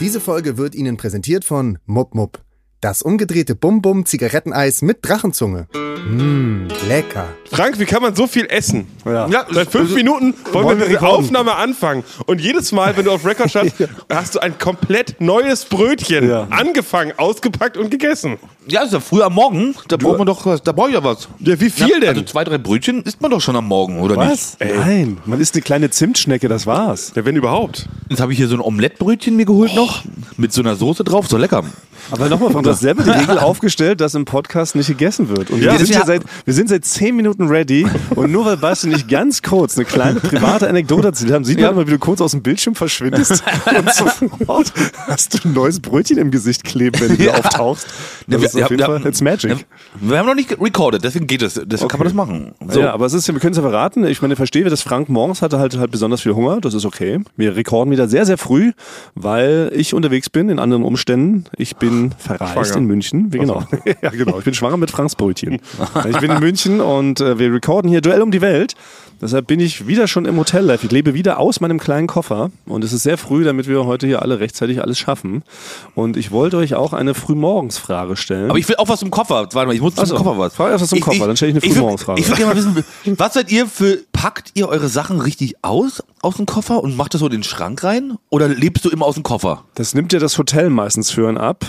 Diese Folge wird Ihnen präsentiert von Mupp. Das umgedrehte Bum-Bum Zigaretteneis mit Drachenzunge. Mmm, lecker. Frank, wie kann man so viel essen? Ja. Seit fünf Minuten wollen Wollen wir recorden. Aufnahme anfangen. Und jedes Mal, wenn du auf Record schaust, hast du ein komplett neues Brötchen Ja. angefangen, ausgepackt und gegessen. Ja, ist ja früh am Morgen. Da braucht man doch was. Da brauche ich ja was. Ja, wie viel Ja, denn? Also zwei, drei Brötchen isst man doch schon am Morgen, oder Was? Nein, man isst eine kleine Zimtschnecke, das war's. ja, wenn überhaupt. nicht? Jetzt habe ich hier so ein Omelettbrötchen mir geholt noch. Mit so einer Soße drauf. So lecker. Aber nochmal, du hast selber die Regel aufgestellt, dass im Podcast nicht gegessen wird. Und Ja. wir, sind Ja. ja seit, wir sind seit zehn Minuten ready und nur weil Basti nicht ganz kurz eine kleine private Anekdote erzählt haben, sieht man immer, wie du kurz aus dem Bildschirm verschwindest und sofort hast du ein neues Brötchen im Gesicht kleben, wenn du Ja. auftauchst. Das Ja, ist auf jeden ja, Fall, it's magic. Ja, wir haben noch nicht recorded, deswegen geht es. Deswegen kann man das machen. So. Ja, aber es ist ja, wir können es ja verraten. Ich meine, verstehe, dass Frank morgens hatte halt, halt besonders viel Hunger. Das ist okay. Wir rekorden wieder sehr, sehr früh, weil ich unterwegs bin in anderen Umständen. Ich bin verreist Schwanger. in München. Wie genau. ja, genau. Ich bin schwanger mit Franks Brötchen. ich bin in München und äh, wir recorden hier Duell um die Welt. Deshalb bin ich wieder schon im Hotel live. Ich lebe wieder aus meinem kleinen Koffer und es ist sehr früh, damit wir heute hier alle rechtzeitig alles schaffen. Und ich wollte euch auch eine Frühmorgensfrage stellen. Aber ich will auch was im Koffer. Warte mal, ich muss zum Koffer was. frag erst was zum Koffer, ich- dann stell ich eine Frühmorgensfrage. Ich würde gerne mal wissen, was seid ihr für, packt ihr eure Sachen richtig aus, aus dem Koffer und macht das so in den Schrank rein? Oder lebst du immer aus dem Koffer? Das nimmt ja das Hotel meistens für einen ab.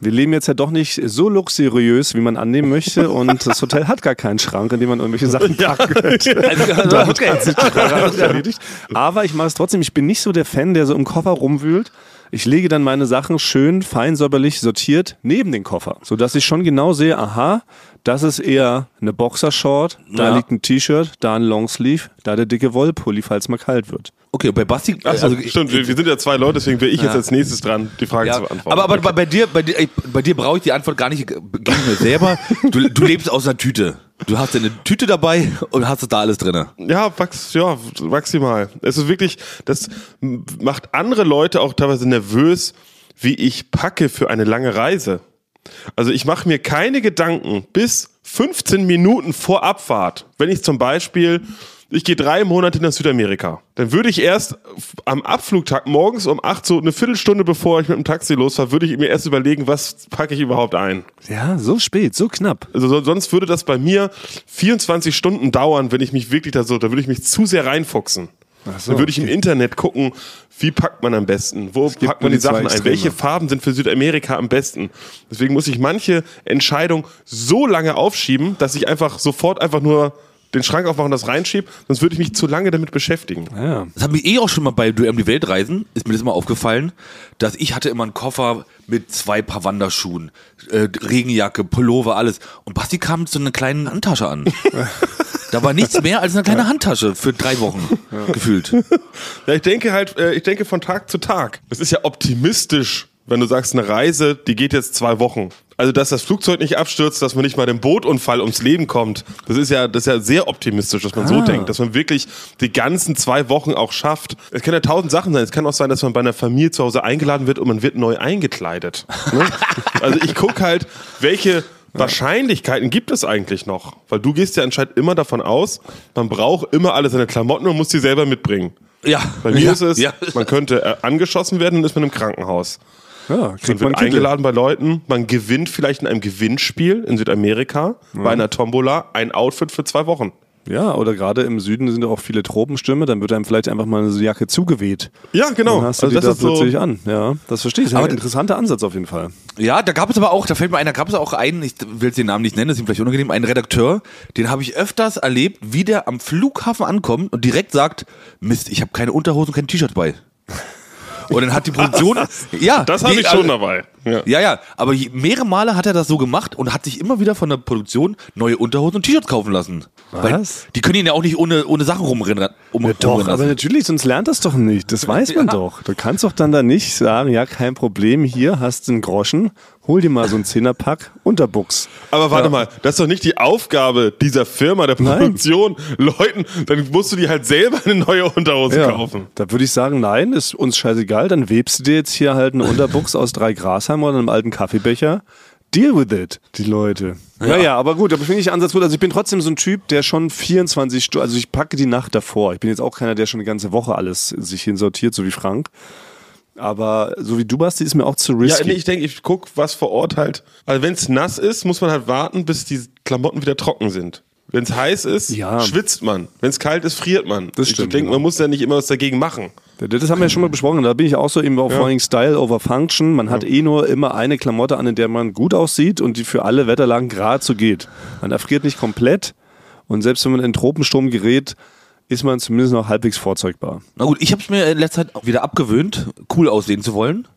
Wir leben jetzt ja doch nicht so luxuriös, wie man annehmen möchte. Und das Hotel hat gar keinen Schrank, in dem man irgendwelche Sachen packen könnte. Also, okay. erledigt. Aber ich mache es trotzdem. Ich bin nicht so der Fan, der so im Koffer rumwühlt. Ich lege dann meine Sachen schön fein säuberlich sortiert neben den Koffer, sodass ich schon genau sehe, aha, das ist eher eine Boxershort, da Ja. liegt ein T-Shirt, da ein Longsleeve, da der dicke Wollpulli, falls mal kalt wird. Okay, bei Basti. Achso, also, stimmt, wir, wir sind ja zwei Leute, deswegen wäre ich jetzt als nächstes dran, die Frage Ja, zu beantworten. aber, aber bei, bei dir, bei dir, bei dir brauche ich die Antwort gar nicht, gegen mir selber. Du, du lebst aus einer Tüte. Du hast eine Tüte dabei und hast da alles drin. Ja, max, ja, maximal. Es ist wirklich, das macht andere Leute auch teilweise nervös, wie ich packe für eine lange Reise. Also ich mache mir keine Gedanken bis 15 Minuten vor Abfahrt. Wenn ich zum Beispiel, ich gehe drei Monate nach Südamerika, dann würde ich erst am Abflugtag morgens um 8, so eine Viertelstunde bevor ich mit dem Taxi losfahre, würde ich mir erst überlegen, was packe ich überhaupt ein. Ja, so spät, so knapp. Also so- sonst würde das bei mir 24 Stunden dauern, wenn ich mich wirklich da so, da würde ich mich zu sehr reinfuchsen. so, dann würde ich im Internet gucken, wie packt man am besten, wo packt man die Sachen ein, welche Farben sind für Südamerika am besten. Deswegen muss ich manche Entscheidung so lange aufschieben, dass ich einfach sofort einfach nur den Schrank aufmache und das reinschiebe, sonst würde ich mich zu lange damit beschäftigen. Ja. Das hat mich eh auch schon mal bei Duell um die Welt reisen, ist mir das immer aufgefallen, dass ich hatte immer einen Koffer mit zwei Paar Wanderschuhen, äh, Regenjacke, Pullover, alles. Und Basti kam mit so einer kleinen Handtasche an. da war nichts mehr als eine kleine Handtasche für drei Wochen gefühlt. Ja, ich denke halt, äh, ich denke von Tag zu Tag. Das ist ja optimistisch, wenn du sagst, eine Reise, die geht jetzt zwei Wochen. Also, dass das Flugzeug nicht abstürzt, dass man nicht mal dem Bootunfall ums Leben kommt, das ist ja, das ist ja sehr optimistisch, dass man so denkt, dass man wirklich die ganzen zwei Wochen auch schafft. Es können ja tausend Sachen sein. Es kann auch sein, dass man bei einer Familie zu Hause eingeladen wird und man wird neu eingekleidet. Ne? also, ich gucke halt, welche Wahrscheinlichkeiten gibt es eigentlich noch? Weil du gehst ja anscheinend immer davon aus, man braucht immer alle seine Klamotten und muss die selber mitbringen. Ja. Bei mir ja. ist es, Ja. man könnte äh, angeschossen werden und ist man im Krankenhaus. Ja, Man kriegt wird eingeladen bei Leuten, man gewinnt vielleicht in einem Gewinnspiel in Südamerika, bei einer Tombola, ein Outfit für zwei Wochen. Ja, oder gerade im Süden sind ja auch viele Tropenstürme, dann wird einem vielleicht einfach mal eine Jacke zugeweht. Ja, genau. Dann hast du Also die das da ist so, plötzlich an. Ja, das verstehe ich. Das ist Aber- ein interessanter Ansatz auf jeden Fall. Ja, da gab es aber auch, da fällt mir ein, da gab es auch einen, ich will den Namen nicht nennen, das ist ihm vielleicht unangenehm, einen Redakteur, den habe ich öfters erlebt, wie der am Flughafen ankommt und direkt sagt, Mist, ich habe keine Unterhose und kein T-Shirt bei. Und dann hat die Produktion, ja, das habe ich schon dabei. Ja. Ja, ja, aber mehrere Male hat er das so gemacht und hat sich immer wieder von der Produktion neue Unterhosen und T-Shirts kaufen lassen. Weil Was? die können ihn ja auch nicht ohne, ohne Sachen rumrennen. Um, Doch, rumrennen aber natürlich, sonst lernt das doch nicht. Das weiß man doch. Du kannst doch dann da nicht sagen, ja, kein Problem, hier hast du einen Groschen, hol dir mal so einen Zehnerpack Unterbuchs. Aber warte mal, das ist doch nicht die Aufgabe dieser Firma, der Nein. Produktion, Leuten, dann musst du dir halt selber eine neue Unterhose kaufen. Da würde ich sagen, nein, ist uns scheißegal. Dann webst du dir jetzt hier halt einen Unterbuchs aus drei Grashalmen oder einem alten Kaffeebecher. Deal with it, die Leute. Ja, ja, aber gut, aber finde ich Ansatz gut. Also ich bin trotzdem so ein Typ, der schon 24 Stunden, also ich packe die Nacht davor. Ich bin jetzt auch keiner, der schon eine ganze Woche alles sich hinsortiert, so wie Frank. Aber so wie du, Basti, ist mir auch zu Ja, risky. nee, ich denke, ich guck, was vor Ort halt. Also wenn es nass ist, muss man halt warten, bis die Klamotten wieder trocken sind. Wenn es heiß ist, Ja. schwitzt man. Wenn es kalt ist, friert man. Das ich stimmt, denke, genau. man muss ja nicht immer was dagegen machen. Das haben wir ja schon mal besprochen. Da bin ich auch so eben auch vor allem Style over Function. Man hat eh nur immer eine Klamotte an, in der man gut aussieht und die für alle Wetterlagen gerade so geht. Man erfriert nicht komplett und selbst wenn man in den Tropensturm gerät, ist man zumindest noch halbwegs vorzeugbar. Na gut, ich habe es mir in letzter Zeit auch wieder abgewöhnt, cool aussehen zu wollen.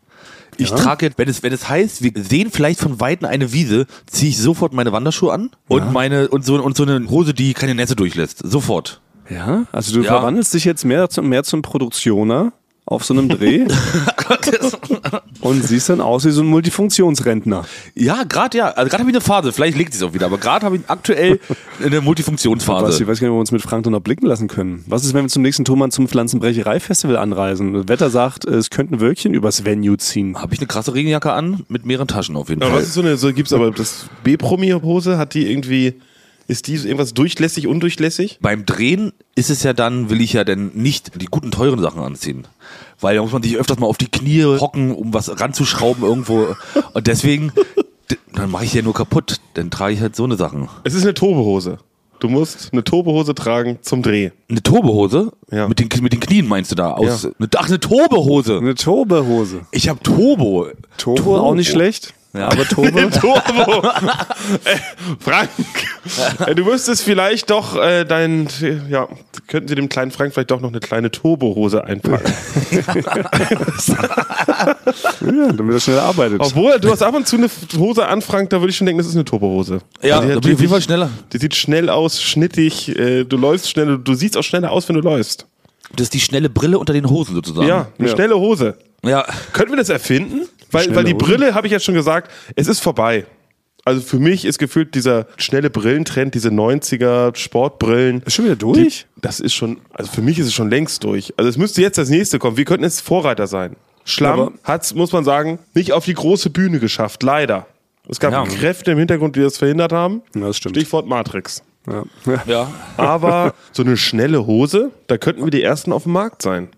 Ich trage, wenn es, wenn es heißt, wir sehen vielleicht von Weitem eine Wiese, ziehe ich sofort meine Wanderschuhe an und meine und so und so eine Hose, die keine Netze durchlässt. Sofort. Ja, also du Ja. verwandelst dich jetzt mehr zum, mehr zum Produktioner auf so einem Dreh und siehst dann aus wie so ein Multifunktionsrentner. ja, gerade ja. Also gerade habe ich eine Phase. Vielleicht legt es auch wieder, aber gerade habe ich aktuell eine Was, Multifunktionsphase. ich weiß gar nicht, ob wir uns mit Frank noch blicken lassen können. Was ist, wenn wir zum nächsten Thomann zum Pflanzenbrecherei-Festival anreisen? Das Wetter sagt, es könnte ein Wölkchen übers Venue ziehen. Habe ich eine krasse Regenjacke an mit mehreren Taschen auf jeden Aber Fall. was ist so eine, so gibt's aber das B-Promi-Hose, hat die irgendwie, ist die irgendwas durchlässig, undurchlässig? Beim Drehen ist es ja dann, will ich ja dann nicht die guten, teuren Sachen anziehen. Weil da muss man sich öfters mal auf die Knie hocken, um was ranzuschrauben irgendwo. Und deswegen, dann mache ich ja nur kaputt. Dann trage ich halt so eine Sachen. Es ist eine Tobehose. Du musst eine Tobehose tragen zum Dreh. Eine Tobehose? Ja. Mit, den, mit den Knien meinst du da? Aus, Ja. ach, eine Tobehose. Eine Tobehose. Ich habe Turbo. Turbo, auch nicht schlecht. Ja. Aber Tobe. Turbo! äh, Frank, äh, du müsstest vielleicht doch äh, dein, ja, könnten Sie dem kleinen Frank vielleicht doch noch eine kleine Turbohose einpacken. ja, damit er schneller arbeitet. Obwohl, du hast ab und zu eine Hose an, Frank, da würde ich schon denken, das ist eine Turbohose. Ja, Also die da bin ich auf jeden wirklich- Fall schneller. Die sieht schnell aus, schnittig, äh, du läufst schnell, du siehst auch schneller aus, wenn du läufst. Das ist die schnelle Brille unter den Hosen sozusagen. Ja, eine Ja. schnelle Hose. Ja. Könnten wir das erfinden? Weil, weil die? Brille, habe ich jetzt schon gesagt, es ist vorbei. Also für mich ist gefühlt dieser schnelle Brillentrend, diese 90er Sportbrillen. Ist schon wieder durch? Das ist schon, also für mich ist es schon längst durch. Also es müsste jetzt das nächste kommen. Wir könnten jetzt Vorreiter sein. Schlamm Aber- hat's, muss man sagen, nicht auf die große Bühne geschafft, leider. Es gab Ja. Kräfte im Hintergrund, die das verhindert haben. Ja, das stimmt. Stichwort Matrix. Ja. Ja. Aber so eine schnelle Hose, da könnten wir die ersten auf dem Markt sein.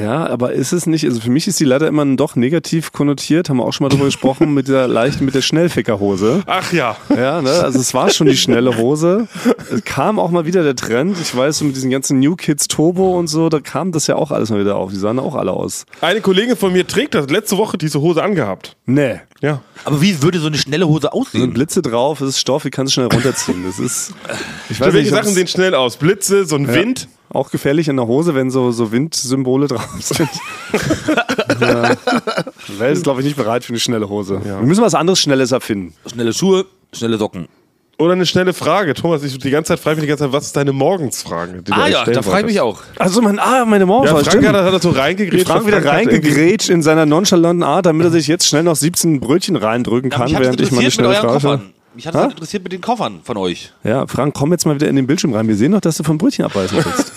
Ja, aber ist es nicht, also für mich ist die leider immer doch negativ konnotiert, haben wir auch schon mal drüber gesprochen, mit der leichten, mit der Schnellfickerhose. Ach ja. Ja, ne? also es war schon die schnelle Hose. Es kam auch mal wieder der Trend. Ich weiß, so mit diesen ganzen New Kids Turbo und so, da kam das ja auch alles mal wieder auf. Die sahen auch alle aus. Eine Kollegin von mir trägt das letzte Woche diese Hose angehabt. Nee. Ja. Aber wie würde so eine schnelle Hose Sind aussehen? Blitze drauf, es ist Stoff, ich kann es schnell runterziehen. Das ist. Ich weiß Welche nicht, Sachen sehen schnell aus? Blitze, so ein Wind. Auch gefährlich in der Hose, wenn so, so Windsymbole drauf sind. ja. Die Welt ist, glaube ich, nicht bereit für eine schnelle Hose. Wir müssen was anderes Schnelles erfinden. Schnelle Schuhe, schnelle Socken. Oder eine schnelle Frage. Thomas, ich die ganze Zeit frage mich die ganze Zeit, was ist deine Morgensfrage? die du Ah ja, da frage ich mich auch. Also, mein, ah, meine Morgen Ja, Frank stimmt. hat, hat so reingegrätscht. Frank wieder reingegrätscht in seiner nonchalanten Art, damit er sich jetzt schnell noch 17 Brötchen reindrücken kann, hat während ich meine schnelle Frage. Mich hat es interessiert mit den Koffern von euch. Ja, Frank, komm jetzt mal wieder in den Bildschirm rein. Wir sehen doch, dass du vom Brötchen abbeißen willst.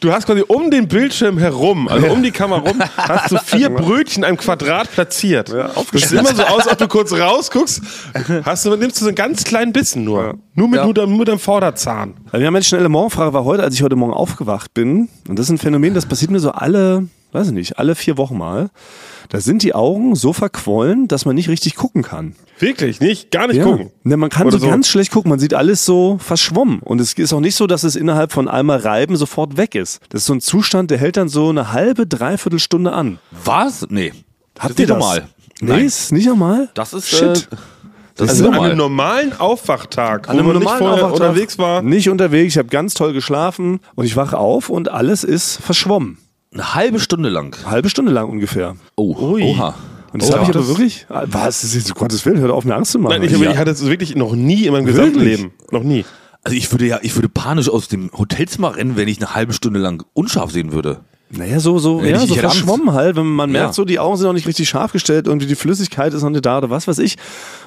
Du hast quasi um den Bildschirm herum, also um die Kamera rum, hast du vier Brötchen im Quadrat platziert. Ja, das sieht immer so aus, ob du kurz rausguckst, hast du, nimmst du so einen ganz kleinen Bissen nur. Nur mit, Ja. nur, dem- nur dem Vorderzahn. Also wir haben eine schnelle Morgenfrage, war heute, als ich heute Morgen aufgewacht bin. Und das ist ein Phänomen, das passiert mir so alle, weiß ich nicht, alle vier Wochen mal. Da sind die Augen so verquollen, dass man nicht richtig gucken kann. Wirklich, nicht, gar nicht gucken. Ne, man kann Oder so, ganz schlecht gucken, man sieht alles so verschwommen. Und es ist auch nicht so, dass es innerhalb von einmal Reiben sofort weg ist. Das ist so ein Zustand, der hält dann so eine halbe, dreiviertel Stunde an. Was? Nee. Habt ihr das? normal. Nee, Nein. ist nicht normal? Das ist Shit. Äh, das Also ist an normal. einem normalen Aufwachtag, wo An einem man nicht normalen vorher Aufwachtag unterwegs war. Nicht unterwegs, ich habe ganz toll geschlafen und ich wache auf und alles ist verschwommen. Eine halbe Stunde lang. Eine halbe Stunde lang ungefähr. Oh, Ui. oha. Und das Oh, habe ich aber wirklich. Was? Das ist jetzt, Gottes Willen, hört auf, mir Angst zu machen. Nein, ich, Ja. ich hatte es wirklich noch nie in meinem gesamten Wirklich? Leben. Noch nie. Also ich würde ja, ich würde panisch aus dem Hotelzimmer rennen, wenn ich eine halbe Stunde lang unscharf sehen würde. Naja, so, so, Ja, so hätte Angst. verschwommen halt, wenn man merkt, Ja. so die Augen sind noch nicht richtig scharf gestellt und die Flüssigkeit ist noch nicht da oder was weiß ich.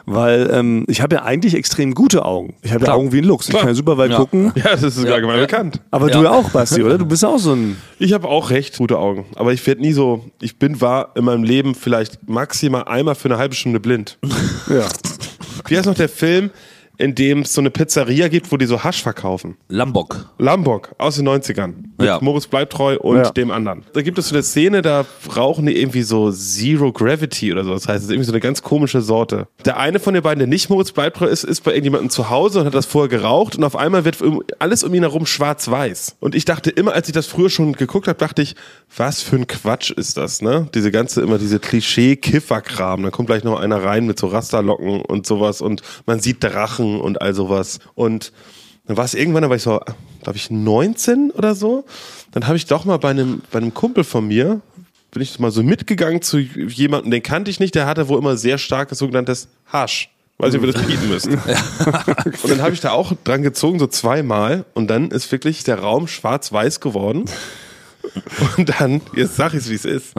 Weil ähm, ich habe ja eigentlich extrem gute Augen. Ich habe ja. Augen wie ein Luchs. Ich Klar. kann ja super weit Ja. gucken. Ja, das ist Ja. allgemein Ja. bekannt. Aber Ja. du ja auch, Basti, oder? Du bist ja auch so ein. Ich habe auch recht gute Augen. Aber ich werde nie so, ich bin, war in meinem Leben vielleicht maximal einmal für eine halbe Stunde blind. Ja. Wie heißt noch der Film? In dem es so eine Pizzeria gibt, wo die so Hasch verkaufen. Lambok. Lombok aus den 90ern. Mit Ja. Moritz Bleibtreu und Ja. dem anderen. Da gibt es so eine Szene, da rauchen die irgendwie so Zero Gravity oder so. Das heißt, es ist irgendwie so eine ganz komische Sorte. Der eine von den beiden, der nicht Moritz Bleibtreu ist, ist bei irgendjemandem zu Hause und hat das vorher geraucht und auf einmal wird alles um ihn herum schwarz-weiß. Und ich dachte immer, als ich das früher schon geguckt habe, dachte ich, was für ein Quatsch ist das, ne? Diese ganze, immer diese Klischee-Kiffer-Kram. Da kommt gleich noch einer rein mit so Rasterlocken und sowas und man sieht Drachen und all sowas. Und dann war es irgendwann, da war ich so, glaube ich, 19 oder so. Dann habe ich doch mal bei einem, bei einem Kumpel von mir, bin ich mal so mitgegangen zu jemandem, den kannte ich nicht, der hatte wohl immer sehr starkes sogenanntes Hasch. Weiß nicht, ob wir das bieten müssen. Und dann habe ich da auch dran gezogen, so zweimal. Und dann ist wirklich der Raum schwarz-weiß geworden. Und dann, jetzt sag ich wie es ist.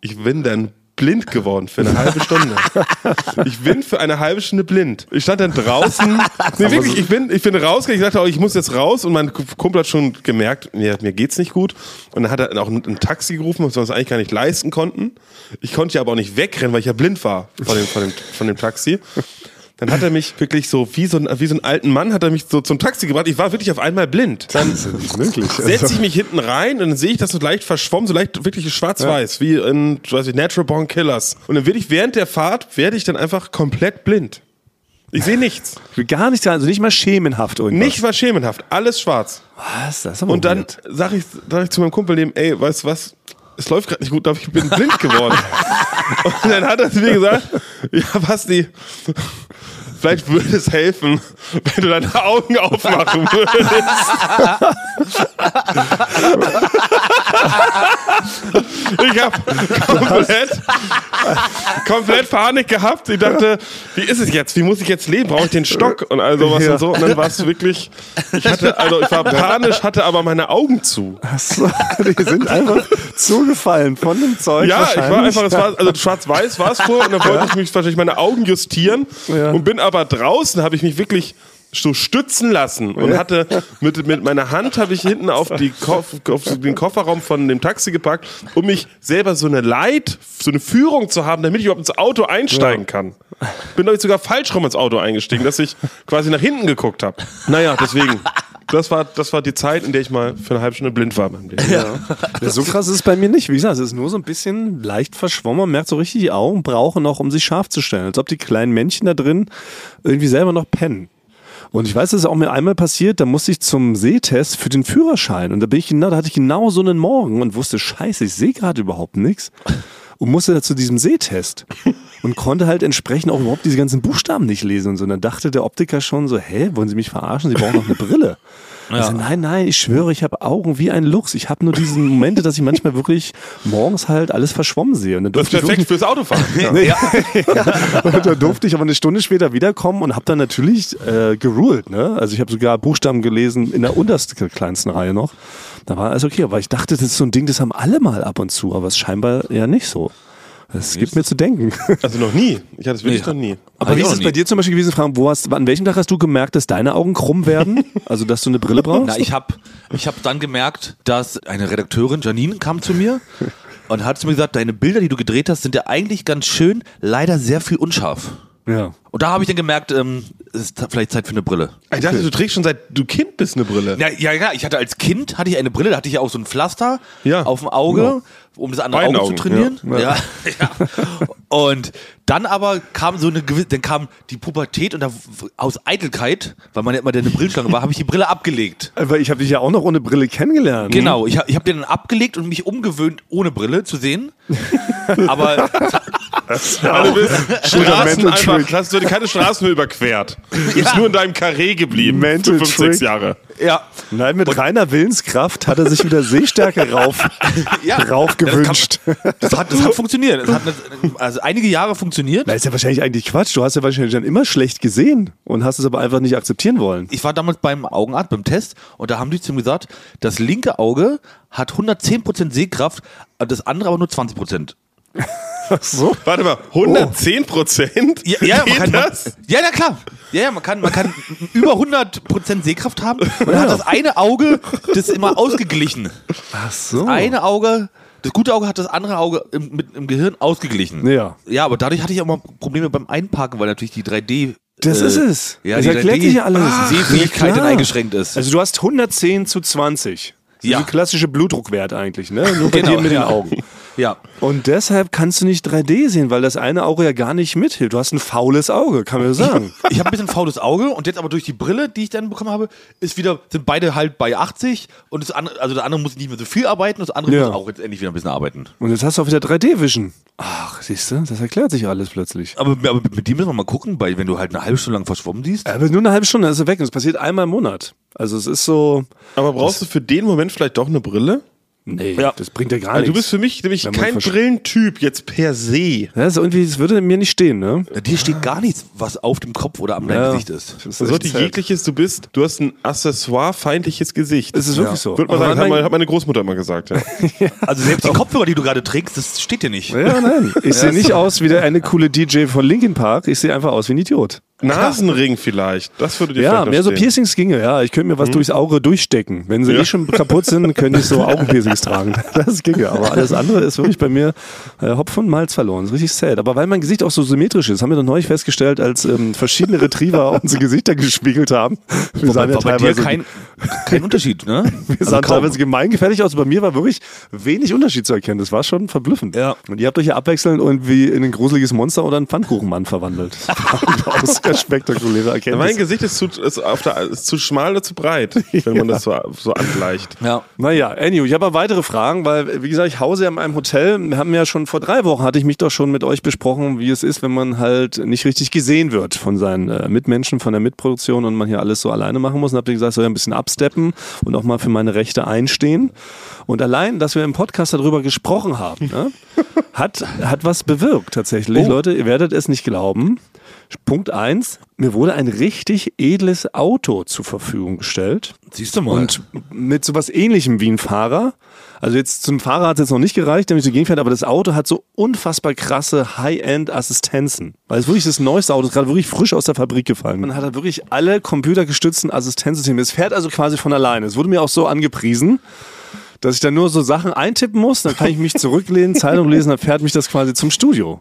Ich bin dann blind geworden für eine halbe Stunde. Ich bin für eine halbe Stunde blind. Ich stand dann draußen. Nee, wirklich, ich bin, ich bin rausgegangen. Ich dachte auch, ich muss jetzt raus. Und mein Kumpel hat schon gemerkt, mir, mir geht's nicht gut. Und dann hat er auch ein, ein Taxi gerufen, was wir uns eigentlich gar nicht leisten konnten. Ich konnte ja aber auch nicht wegrennen, weil ich ja blind war von dem, von dem, von dem Taxi. Dann hat er mich wirklich so, wie so, ein, wie so einen alten Mann, hat er mich so zum Taxi gebracht. Ich war wirklich auf einmal blind. Dann Das ist nicht möglich. setze ich mich hinten rein und dann sehe ich das so leicht verschwommen, so leicht wirklich schwarz-weiß, wie in weiß ich, Natural Born Killers. Und dann werde ich während der Fahrt, werde ich dann einfach komplett blind. Ich sehe nichts. Gar nicht, also nicht mal schemenhaft irgendwas. Nicht was schemenhaft, alles schwarz. Was? Das ist aber Und dann sage ich, sag ich zu meinem Kumpel dem, ey, weißt du was? Es läuft gerade nicht gut, aber ich bin blind geworden. und dann hat er zu mir gesagt, ja, Basti, vielleicht würde es helfen, wenn du deine Augen aufmachen würdest. ich habe komplett, komplett Panik gehabt. Ich dachte, wie ist es jetzt? Wie muss ich jetzt leben? Brauche ich den Stock und all sowas Ja. und so? Und dann war es wirklich, ich hatte, also ich war panisch, hatte aber meine Augen zu. Achso, die sind einfach zugefallen von dem Zeug. Ja, ich war einfach, war, also schwarz-weiß war es vorher und dann wollte ich mich wahrscheinlich meine Augen justieren Ja. und bin aber draußen, habe ich mich wirklich so stützen lassen und hatte mit, mit meiner Hand habe ich hinten auf, die Koff, auf den Kofferraum von dem Taxi gepackt, um mich selber so eine Leit, so eine Führung zu haben, damit ich überhaupt ins Auto einsteigen kann. Bin glaube ich sogar falsch rum ins Auto eingestiegen, dass ich quasi nach hinten geguckt habe. Naja, deswegen. Das war, das war die Zeit, in der ich mal für eine halbe Stunde blind war. meinem Leben. Ja, so krass ist es bei mir nicht. Wie gesagt, es ist nur so ein bisschen leicht verschwommen. Man merkt so richtig, die Augen brauchen noch, um sich scharf zu stellen. Als ob die kleinen Männchen da drin irgendwie selber noch pennen. Und ich weiß, das ist auch mir einmal passiert, da musste ich zum Sehtest für den Führerschein. Und da bin ich genau, da hatte ich genau so einen Morgen und wusste, scheiße, ich sehe gerade überhaupt nichts. Und musste da zu diesem Sehtest. Und konnte halt entsprechend auch überhaupt diese ganzen Buchstaben nicht lesen und so. Und dann dachte der Optiker schon so, hä, wollen Sie mich verarschen? Sie brauchen noch eine Brille. Also, nein, nein, ich schwöre, ich habe Augen wie ein Luchs. Ich habe nur diese Momente, dass ich manchmal wirklich morgens halt alles verschwommen sehe. Und dann Das ist durfte ich perfekt fürs Autofahren. Nee. und dann durfte ich aber eine Stunde später wiederkommen und habe dann natürlich äh, geruled. Ne? Also ich habe sogar Buchstaben gelesen in der untersten kleinsten Reihe noch. Da war alles okay, aber ich dachte, das ist so ein Ding, das haben alle mal ab und zu, aber es ist scheinbar ja nicht so. Das gibt mir zu denken. Also noch nie. Ich hatte es wirklich Nee. noch nie. Aber Hab wie ist es bei nie. dir zum Beispiel gewesen, Frank? Wo hast, an welchem Tag hast du gemerkt, dass deine Augen krumm werden? Also, dass du eine Brille brauchst? Na, ich habe ich hab dann gemerkt, dass eine Redakteurin, Janine, kam zu mir und hat zu mir gesagt, deine Bilder, die du gedreht hast, sind ja eigentlich ganz schön, leider sehr viel unscharf. Ja. Und da habe ich dann gemerkt, ähm, es ist vielleicht Zeit für eine Brille. Ich dachte, du trägst schon seit du Kind bist eine Brille. Ja, ja, ja, ich hatte als Kind hatte ich eine Brille, da hatte ich ja auch so ein Pflaster Ja. auf dem Auge, um das andere Beiden Auge Augen, zu trainieren. ja. Ja. Ja, Und dann aber kam so eine gewisse, dann kam die Pubertät und da, aus Eitelkeit, weil man ja immer eine Brillschlange war, habe ich die Brille abgelegt. Aber ich habe dich ja auch noch ohne Brille kennengelernt. Genau, ich, hab- ich habe den dann abgelegt und mich umgewöhnt, ohne Brille zu sehen. Aber Also du bist Straßen einfach, hast du keine Straßen mehr überquert. Du bist nur in deinem Karree geblieben. Mental für fünf, sechs Trick. Jahre. ja, Nein, mit reiner Willenskraft hat er sich wieder Sehstärke rauf, ja, rauf Ja, das gewünscht. das hat, das hat funktioniert. Das hat eine, also einige Jahre funktioniert. Na, ist ja wahrscheinlich eigentlich Quatsch. Du hast ja wahrscheinlich dann immer schlecht gesehen und hast es aber einfach nicht akzeptieren wollen. Ich war damals beim Augenarzt, beim Test, und da haben die zu mir gesagt, das linke Auge hat 110% Sehkraft, das andere aber nur 20%. Ach so. Warte mal, 110 Prozent? Ja, ja, man kann, man, das? ja, na klar. Ja, ja, man kann, man kann über 100% Sehkraft haben und dann hat das eine Auge das immer ausgeglichen. Ach so. Eine Auge, das gute Auge hat das andere Auge im, mit, im Gehirn ausgeglichen. Ja. Ja, aber dadurch hatte ich auch mal Probleme beim Einparken, weil natürlich die 3D Das ist es. Ja, das erklärt 3D sich ja alles. Sehfähigkeit Ja, klar. eingeschränkt ist. Also du hast 110 zu 20. Ja. Diese klassische Blutdruckwert eigentlich, ne? Nur bei Genau, dir mit ja. den Augen. Ja. Und deshalb kannst du nicht 3D sehen, weil das eine Auge ja gar nicht mithilft. Du hast ein faules Auge, kann man ja sagen. Ich habe ein bisschen faules Auge und jetzt aber durch die Brille, die ich dann bekommen habe, ist wieder, sind beide halt bei 80 und das andere, also der andere muss nicht mehr so viel arbeiten, das andere Ja. muss auch jetzt endlich wieder ein bisschen arbeiten. Und jetzt hast du auch wieder 3D-Vision. Ach, siehst du, das erklärt sich alles plötzlich. Aber, aber mit dem müssen wir mal gucken, weil wenn du halt eine halbe Stunde lang verschwommen siehst. Aber nur eine halbe Stunde, dann ist er weg. Und es passiert einmal im Monat. Also es ist so. Aber brauchst du für den Moment vielleicht doch eine Brille? Nee, Ja. das bringt ja gar Also nichts. du bist für mich nämlich kein Brillentyp jetzt per se. Ja, das, ist irgendwie, das würde mir nicht stehen, ne? Ja, Dir steht gar nichts, was auf dem Kopf oder am deinem Ja. Gesicht ist. Das ist So echt sad. jegliches du bist, du hast ein accessoire-feindliches Gesicht. Es ist wirklich so. Würde man Aber sagen, hat, mein- meine, hat meine Großmutter immer gesagt. Ja. Also selbst die Kopfhörer, die du gerade trägst, das steht dir nicht. Ja, nein. Ich sehe nicht aus wie der eine coole DJ von Linkin Park. Ich sehe einfach aus wie ein Idiot. Nasenring vielleicht, das würde dir Ja, mehr so. Piercings ginge, ja. Ich könnte mir was durchs Auge durchstecken. Wenn sie Ja. eh schon kaputt sind, könnte ich so Augenpiercings tragen. Das ginge. Aber alles andere ist wirklich bei mir äh, Hopf und Malz verloren. Das ist richtig sad. Aber weil mein Gesicht auch so symmetrisch ist, haben wir doch neulich festgestellt, als ähm, verschiedene Retriever unsere Gesichter gespiegelt haben. Wir sahen ja war bei dir teilweise, kein, kein Unterschied, ne? wir sahen teilweise gemeingefährlich aus. Bei mir war wirklich wenig Unterschied zu erkennen. Das war schon verblüffend. Ja. Und ihr habt euch ja abwechselnd irgendwie in ein gruseliges Monster oder einen Pfannkuchenmann verwandelt. Das war spektakuläre Erkenntnis. Mein Gesicht ist zu, ist auf der, ist zu schmal oder zu breit, wenn man das so, so angleicht. Ja. Naja, anyway, ich habe aber weitere Fragen, weil, wie gesagt, ich hause ja in einem Hotel. Wir haben ja schon vor drei Wochen, hatte ich mich doch schon mit euch besprochen, wie es ist, wenn man halt nicht richtig gesehen wird von seinen äh, Mitmenschen, von der Mitproduktion und man hier alles so alleine machen muss. Und habt ihr gesagt, soll ja ein bisschen absteppen und auch mal für meine Rechte einstehen. Und allein, dass wir im Podcast darüber gesprochen haben, ne, hat, hat was bewirkt tatsächlich. Oh. Leute, ihr werdet es nicht glauben. Punkt eins: mir wurde ein richtig edles Auto zur Verfügung gestellt. Siehst du mal. Und mit sowas ähnlichem wie ein Fahrer. Also jetzt zum Fahrer hat es jetzt noch nicht gereicht, damit so gegenfährt, aber das Auto hat so unfassbar krasse High-End-Assistenzen. Weil es wirklich das neueste Auto ist, gerade wirklich frisch aus der Fabrik gefallen. Man hat da wirklich alle computergestützten Assistenzsysteme. Es fährt also quasi von alleine. Es wurde mir auch so angepriesen, dass ich dann nur so Sachen eintippen muss, dann kann ich mich zurücklehnen, Zeitung lesen, dann fährt mich das quasi zum Studio.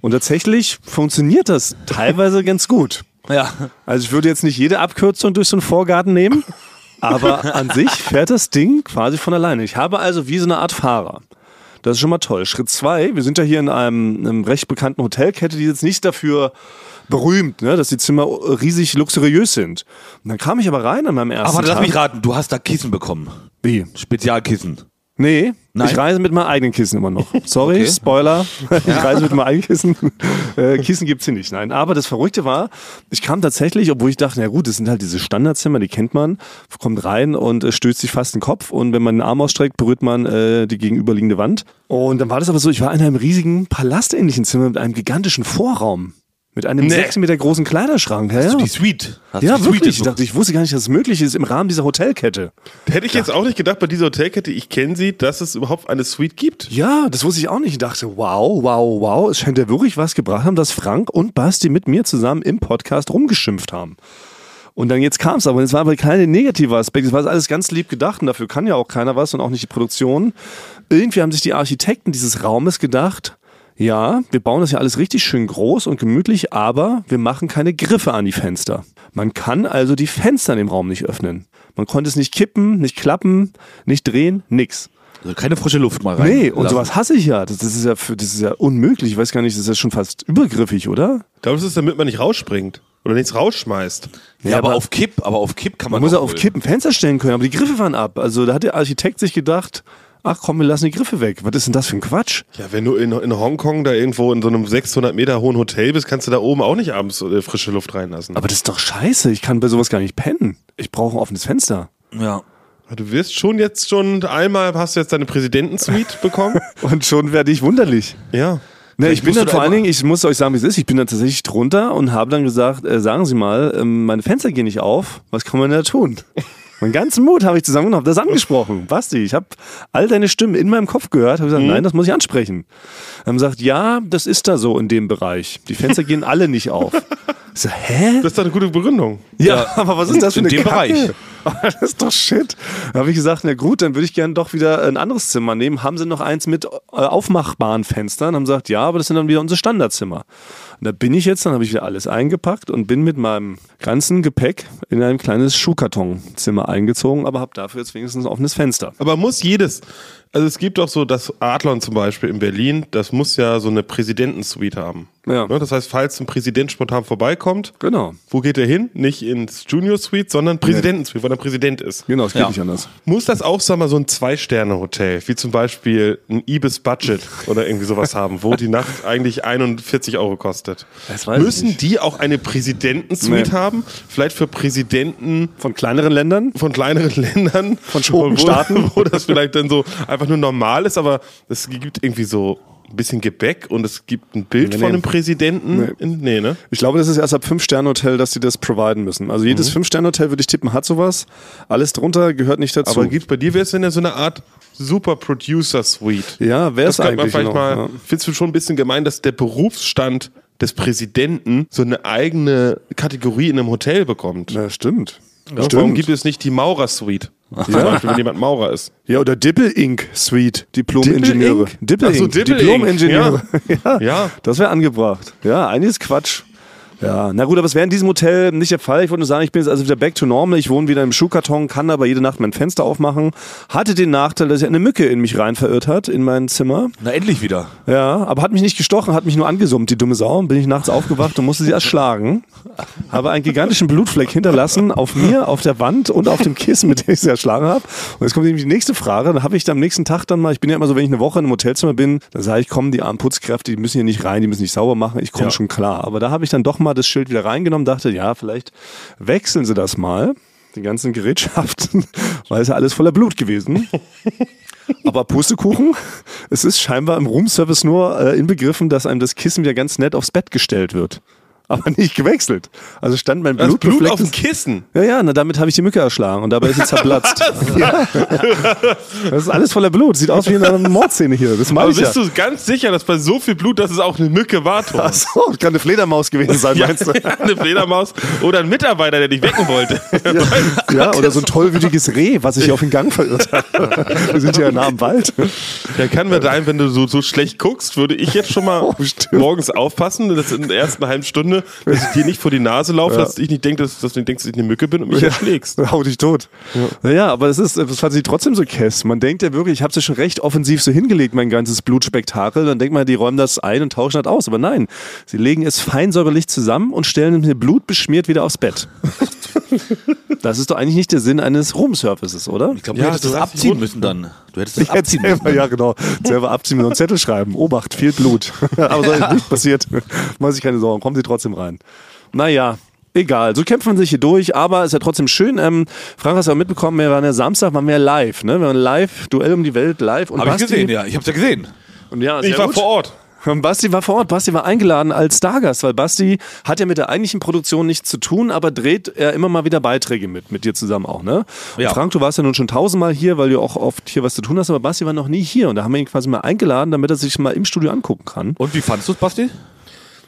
Und tatsächlich funktioniert das teilweise ganz gut. ja. Also ich würde jetzt nicht jede Abkürzung durch so einen Vorgarten nehmen, aber an sich fährt das Ding quasi von alleine. Ich habe also wie so eine Art Fahrer. Das ist schon mal toll. Schritt zwei, wir sind ja hier in einem, einem recht bekannten Hotelkette, die jetzt nicht dafür berühmt, ne, dass die Zimmer riesig luxuriös sind. Und dann kam ich aber rein an meinem ersten Aber lass Tag. mich raten, du hast da Kissen bekommen. Wie? Spezialkissen. Nee, Nein? ich reise mit meinem eigenen Kissen immer noch. Sorry, Okay. Spoiler. Ich reise mit meinem eigenen Kissen. Äh, Kissen gibt's hier nicht. Nein, aber das Verrückte war, ich kam tatsächlich, obwohl ich dachte, na gut, das sind halt diese Standardzimmer, die kennt man, kommt rein und äh, stößt sich fast den Kopf und wenn man den Arm ausstreckt, berührt man äh, die gegenüberliegende Wand. Und dann war das aber so, ich war in einem riesigen palastähnlichen Zimmer mit einem gigantischen Vorraum. Mit einem Nee. sechs Meter großen Kleiderschrank. Ja, ja. Die Suite. Hast ja du die Suite wirklich. Ich jetzt dachte, ich wusste gar nicht, dass es möglich ist im Rahmen dieser Hotelkette. Hätte ich jetzt auch nicht gedacht bei dieser Hotelkette, ich kenne sie, dass es überhaupt eine Suite gibt. Ja, das wusste ich auch nicht. Ich dachte, wow, wow, wow, es scheint ja wirklich was gebracht haben, dass Frank und Basti mit mir zusammen im Podcast rumgeschimpft haben. Und dann jetzt kam es aber, es war aber keine negative Aspekt, es war alles ganz lieb gedacht und dafür kann ja auch keiner was und auch nicht die Produktion. Irgendwie haben sich die Architekten dieses Raumes gedacht, ja, wir bauen das ja alles richtig schön groß und gemütlich, aber wir machen keine Griffe an die Fenster. Man kann also die Fenster in dem Raum nicht öffnen. Man konnte es nicht kippen, nicht klappen, nicht drehen, nix. Also keine frische Luft mal rein. Nee, und lassen. sowas hasse ich ja. Das, das, ist ja für, das ist ja unmöglich. Ich weiß gar nicht, das ist ja schon fast übergriffig, oder? Ich glaube, das ist, damit man nicht rausspringt oder nichts rausschmeißt. Ja, aber, aber- auf Kipp, aber auf Kipp kann man. Man muss ja auf wohl. Kippen Fenster stellen können, aber die Griffe waren ab. Also da hat der Architekt sich gedacht, ach komm, wir lassen die Griffe weg. Was ist denn das für ein Quatsch? Ja, wenn du in, in Hongkong da irgendwo in so einem 600 Meter hohen Hotel bist, kannst du da oben auch nicht abends äh, frische Luft reinlassen. Aber das ist doch scheiße. Ich kann bei sowas gar nicht pennen. Ich brauche ein offenes Fenster. Ja. du wirst schon jetzt schon einmal, hast du jetzt deine Präsidentensuite bekommen? Und schon werde ich wunderlich. ja. Ne, ich bin dann vor allen Dingen, ich muss euch sagen, wie es ist, ich bin dann tatsächlich drunter und habe dann gesagt, äh, sagen Sie mal, ähm, meine Fenster gehen nicht auf, was kann man da tun? Meinen ganzen Mut habe ich zusammengenommen, habe das angesprochen. Basti, ich habe all deine Stimmen in meinem Kopf gehört, habe gesagt, nein, das muss ich ansprechen. Haben gesagt, ja, das ist da so in dem Bereich. Die Fenster gehen alle nicht auf. Ich so, hä? Das ist doch eine gute Begründung. Ja, aber was ist das für in eine dem Kacke? Bereich. das ist doch shit. Da habe ich gesagt, na gut, dann würde ich gerne doch wieder ein anderes Zimmer nehmen. Haben sie noch eins mit äh, aufmachbaren Fenstern? Haben gesagt, ja, aber das sind dann wieder unsere Standardzimmer. Und da bin ich jetzt, dann habe ich wieder alles eingepackt und bin mit meinem ganzen Gepäck in ein kleines Schuhkartonzimmer eingezogen, aber habe dafür jetzt wenigstens ein offenes Fenster. Aber muss jedes, also es gibt doch so das Adlon zum Beispiel in Berlin, das muss ja so eine Präsidentensuite haben. Ja. Ne, Das heißt, falls ein Präsident spontan vorbeikommt, Genau. wo geht er hin? Nicht ins Junior Suite, sondern Präsidentensuite, weil er Präsident ist. Genau, es geht Ja. nicht anders. Muss das auch, sag mal, so ein Zwei-Sterne-Hotel, wie zum Beispiel ein Ibis Budget oder irgendwie sowas haben, wo die Nacht eigentlich 41 Euro kostet? Das weiß ich Müssen nicht. die auch eine Präsidentensuite Nee. haben? Vielleicht für Präsidenten Von kleineren Ländern? von kleineren Ländern, von Schurkenstaaten. wo, wo das vielleicht dann so einfach nur normal ist, aber es gibt irgendwie so ein bisschen Gebäck und es gibt ein Bild Nee, von nee. einem Präsidenten. Nee. In, nee, ne? Ich glaube, das ist erst ab 5-Sterne-Hotel, dass die das providen müssen. Also jedes 5-Sterne-Hotel, würde ich tippen, hat sowas. Alles drunter gehört nicht dazu. Aber gibt's bei dir wäre es denn ja so eine Art Super Producer Suite. ja, wäre es man eigentlich vielleicht noch. mal, ja. findest du schon ein bisschen gemein, dass der Berufsstand des Präsidenten so eine eigene Kategorie in einem Hotel bekommt? Ja, stimmt. Ja, Warum gibt es nicht die Maurer-Suite? Zum Beispiel, wenn jemand Maurer ist. Ja, oder Dippel Inc. Suite, Diplom-Ingenieure. Dippel Inc. Diplom-Ingenieure. Ja. Ja. das wäre angebracht. Ja, einiges Quatsch. Ja, na gut, aber es wäre in diesem Hotel nicht der Fall. Ich wollte nur sagen, ich bin jetzt also wieder back to normal. Ich wohne wieder im Schuhkarton, kann aber jede Nacht mein Fenster aufmachen. Hatte den Nachteil, dass sich eine Mücke in mich rein verirrt hat, in mein Zimmer. Na, endlich wieder. Ja, aber hat mich nicht gestochen, hat mich nur angesummt, die dumme Sau. Bin ich nachts aufgewacht und musste sie erschlagen. Habe einen gigantischen Blutfleck hinterlassen auf mir, auf der Wand und auf dem Kissen, mit dem ich sie erschlagen habe. Und jetzt kommt nämlich die nächste Frage. Dann habe ich dann am nächsten Tag dann mal, ich bin ja immer so, wenn ich eine Woche in einem Hotelzimmer bin, dann sage ich, komm, die armen Putzkräfte, die müssen hier nicht rein, die müssen nicht sauber machen. Ich komme Ja. schon klar. Aber da habe ich dann doch mal das Schild wieder reingenommen, dachte, ja, vielleicht wechseln sie das mal. Die ganzen Gerätschaften, weil es ja alles voller Blut gewesen. Aber Pustekuchen, es ist scheinbar im Roomservice nur äh, inbegriffen, dass einem das Kissen wieder ganz nett aufs Bett gestellt wird. Aber nicht gewechselt. Also stand mein Das Blut, Blut auf dem Kissen. Ja, ja, na, damit habe ich die Mücke erschlagen und dabei ist sie zerplatzt. ja. Das ist alles voller Blut. Sieht aus wie eine Mordszene hier. Das Aber ich ja. bist du ganz sicher, dass bei so viel Blut, dass es auch eine Mücke war, Ach Thomas? so, kann eine Fledermaus gewesen sein, Ja, meinst du? eine Fledermaus oder ein Mitarbeiter, der dich wecken wollte. Ja, oder so ein tollwütiges Reh, was sich auf den Gang verirrt hat. Wir sind ja nah am Wald. Der kann mir sein, wenn du so, so schlecht guckst, würde ich jetzt schon mal Oh, morgens aufpassen, dass in der ersten halben Stunde, dass ich dir nicht vor die Nase laufe, dass ich nicht denke, dass, dass du denkst, dass ich eine Mücke bin und mich erschlägst. Hau dich tot. Ja. Naja, aber es ist, es fand sich trotzdem so kess. Man denkt ja wirklich, ich habe ja schon recht offensiv so hingelegt, mein ganzes Blutspektakel. Dann denkt man, die räumen das ein und tauschen das aus. Aber nein, sie legen es fein säuberlich zusammen und stellen es mit Blut beschmiert wieder aufs Bett. Das ist doch eigentlich nicht der Sinn eines Roomservices, oder? Ich glaube, Ja, du hättest das abziehen gut- müssen dann. Du hättest das Jetzt abziehen müssen. selber, ja genau. Selber abziehen und einen Zettel schreiben. Obacht, viel Blut. Aber soll jetzt nicht passiert. Machen sich keine Sorgen, kommen Sie trotzdem rein. Naja. Egal, so kämpft man sich hier durch, aber ist ja trotzdem schön. Ähm, Frank, hast du ja mitbekommen, wir waren ja Samstag, waren wir ja live, ne? Wir waren live, Duell um die Welt, live. Und Habe ich Basti- gesehen, ja. Ich habe es ja gesehen. Und ja, Ich war gut. vor Ort. Und Basti war vor Ort. Basti war eingeladen als Stargast, weil Basti hat ja mit der eigentlichen Produktion nichts zu tun, aber dreht er immer mal wieder Beiträge mit, mit dir zusammen auch, ne? Und Ja. Frank, du warst ja nun schon tausendmal hier, weil du auch oft hier was zu tun hast, aber Basti war noch nie hier und da haben wir ihn quasi mal eingeladen, damit er sich mal im Studio angucken kann. Und wie fandest du es, Basti?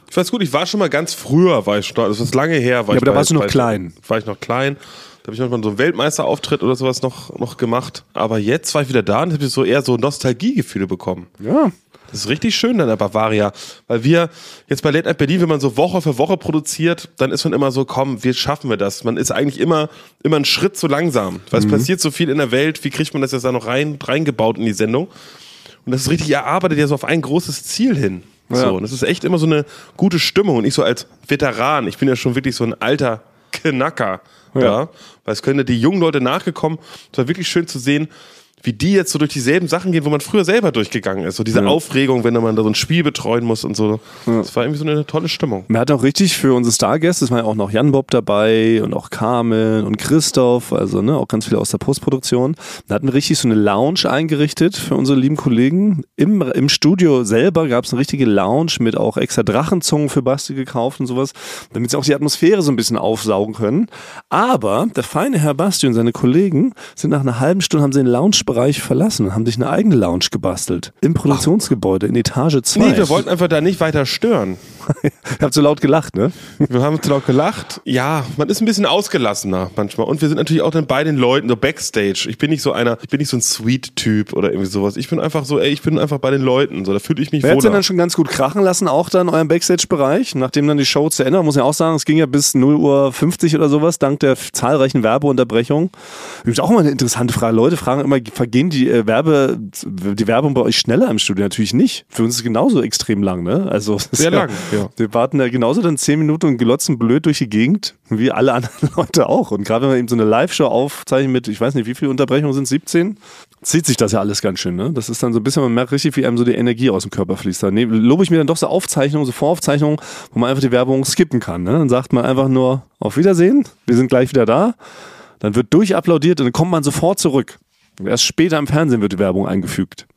Ich weiß gut, ich war schon mal ganz früher, war ich schon, das ist lange her. War Ja, ich aber da warst du noch klein. War ich noch klein. Da habe ich manchmal so einen Weltmeisterauftritt oder sowas noch, noch gemacht. Aber jetzt war ich wieder da und habe so eher so Nostalgiegefühle bekommen. Ja. Das ist richtig schön dann der Bavaria, weil wir jetzt bei Late Night Berlin, wenn man so Woche für Woche produziert, dann ist man immer so, komm, wir schaffen wir das. Man ist eigentlich immer, immer einen Schritt zu langsam, weil es passiert so viel in der Welt, wie kriegt man das jetzt da noch rein, reingebaut in die Sendung? Und das ist richtig, ihr arbeitet ja so auf ein großes Ziel hin. Ja. So, und das ist echt immer so eine gute Stimmung und ich so als Veteran, ich bin ja schon wirklich so ein alter Knacker, ja, weil es können ja die jungen Leute nachgekommen, es war wirklich schön zu sehen, wie die jetzt so durch dieselben Sachen gehen, wo man früher selber durchgegangen ist. So diese Aufregung, wenn man da so ein Spiel betreuen muss und so. Das war irgendwie so eine tolle Stimmung. Man hat auch richtig für unsere Stargäste, es war ja auch noch Jan Bob dabei und auch Carmen und Christoph, also ne, auch ganz viele aus der Postproduktion. Da hatten wir richtig so eine Lounge eingerichtet für unsere lieben Kollegen. Im, im Studio selber gab es eine richtige Lounge mit auch extra Drachenzungen für Basti gekauft und sowas, damit sie auch die Atmosphäre so ein bisschen aufsaugen können. Aber der feine Herr Basti und seine Kollegen sind nach einer halben Stunde, haben sie den Lounge Backstage-Bereich verlassen und haben sich eine eigene Lounge gebastelt. Im Produktionsgebäude in Etage 2. Nee, wir wollten einfach da nicht weiter stören. Ihr habt so laut gelacht, ne? Wir haben zu laut gelacht. Ja, man ist ein bisschen ausgelassener manchmal. Und wir sind natürlich auch dann bei den Leuten, so Backstage. Ich bin nicht so einer, ich bin nicht so ein Sweet-Typ oder irgendwie sowas. Ich bin einfach so, ey, ich bin einfach bei den Leuten. So, da fühle ich mich Wer hat denn dann schon ganz gut krachen lassen, auch dann in eurem Backstage-Bereich, nachdem dann die Show zu Ende war, muss ich auch sagen, es ging ja bis 0 Uhr 50 oder sowas, dank der zahlreichen Werbeunterbrechungen. Übrigens auch mal eine interessante Frage. Leute fragen immer, vergehen die äh, Werbe, die Werbung bei euch schneller im Studio? Natürlich nicht. Für uns ist es genauso extrem lang, ne? Also, Sehr lang, ja. Wir warten da genauso dann 10 Minuten und glotzen blöd durch die Gegend, wie alle anderen Leute auch. Und gerade wenn man eben so eine Live-Show aufzeichnet mit, ich weiß nicht, wie viele Unterbrechungen sind 17? Zieht sich das ja alles ganz schön, ne? Das ist dann so ein bisschen, man merkt richtig, wie einem so die Energie aus dem Körper fließt. Da ne, lobe ich mir dann doch so Aufzeichnungen, so Voraufzeichnungen, wo man einfach die Werbung skippen kann, ne? Dann sagt man einfach nur, auf Wiedersehen, wir sind gleich wieder da. Dann wird durchapplaudiert und dann kommt man sofort zurück. Erst später im Fernsehen wird die Werbung eingefügt.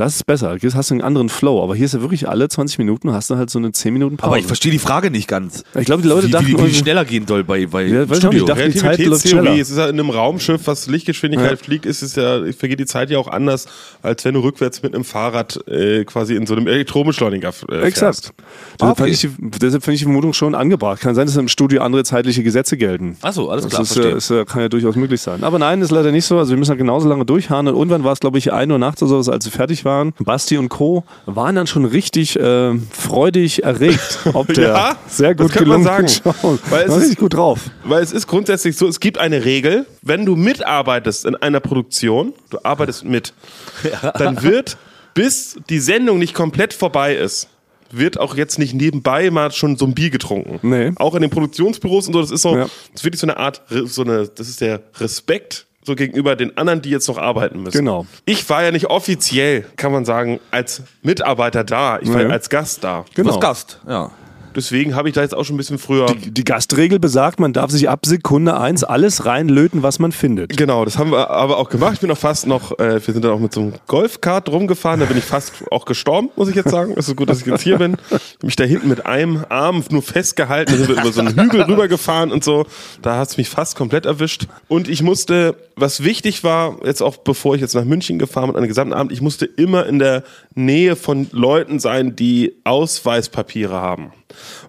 Das ist besser. Hier hast du einen anderen Flow. Aber hier ist ja wirklich alle 20 Minuten hast du halt so eine 10 Minuten Pause. Aber ich verstehe die Frage nicht ganz. Ich glaube, die Leute wie, dachten, wie, wie schneller gehen soll bei, bei Ja, Studio. ich dachte, die Zeit läuft schneller. Es ist ja in einem Raumschiff, was Lichtgeschwindigkeit Ja. fliegt, ist es ja, vergeht die Zeit ja auch anders, als wenn du rückwärts mit einem Fahrrad äh, quasi in so einem Elektrobeschleuniger äh, fährst. Exakt. Ah, Deshalb fand ich deshalb finde ich die Vermutung schon angebracht. Kann sein, dass im Studio andere zeitliche Gesetze gelten. Ach so, alles Das klar, ist, verstehe. äh, ist, äh, kann ja durchaus möglich sein. Aber nein, ist leider nicht so. Also wir müssen ja genauso lange durchharren. Und irgendwann war es, glaube ich, 1 Uhr nachts oder so, als wir fertig waren. Basti und Co. waren dann schon richtig äh, freudig erregt, ob der Ja, sehr das gut könnte man gelungenen sagen. Show. Weil es ist- gut drauf. Weil es ist grundsätzlich so, es gibt eine Regel, wenn du mitarbeitest in einer Produktion, du arbeitest mit, dann wird, bis die Sendung nicht komplett vorbei ist, wird auch jetzt nicht nebenbei mal schon so ein Bier getrunken. Nee. Auch in den Produktionsbüros und so, das ist so, Ja. das ist wirklich so eine Art, so eine, das ist der Respekt so gegenüber den anderen, die jetzt noch arbeiten müssen. Genau. Ich war ja nicht offiziell, kann man sagen, als Mitarbeiter da. Ich war Nee. ja als Gast da. Genau. warst Gast, ja. Deswegen habe ich da jetzt auch schon ein bisschen früher. Die Gastregel besagt, man darf sich ab Sekunde eins alles reinlöten, was man findet. Genau, das haben wir aber auch gemacht. Ich bin auch fast noch, äh, wir sind dann auch mit so einem Golfkart rumgefahren, da bin ich fast auch gestorben, muss ich jetzt sagen. Es ist gut, dass ich jetzt hier bin. Mich da hinten mit einem Arm nur festgehalten, da sind wir über so einen Hügel rübergefahren und so. Da hat es mich fast komplett erwischt. Und ich musste, was wichtig war, jetzt auch bevor ich jetzt nach München gefahren bin, an den gesamten Abend, ich musste immer in der Nähe von Leuten sein, die Ausweispapiere haben.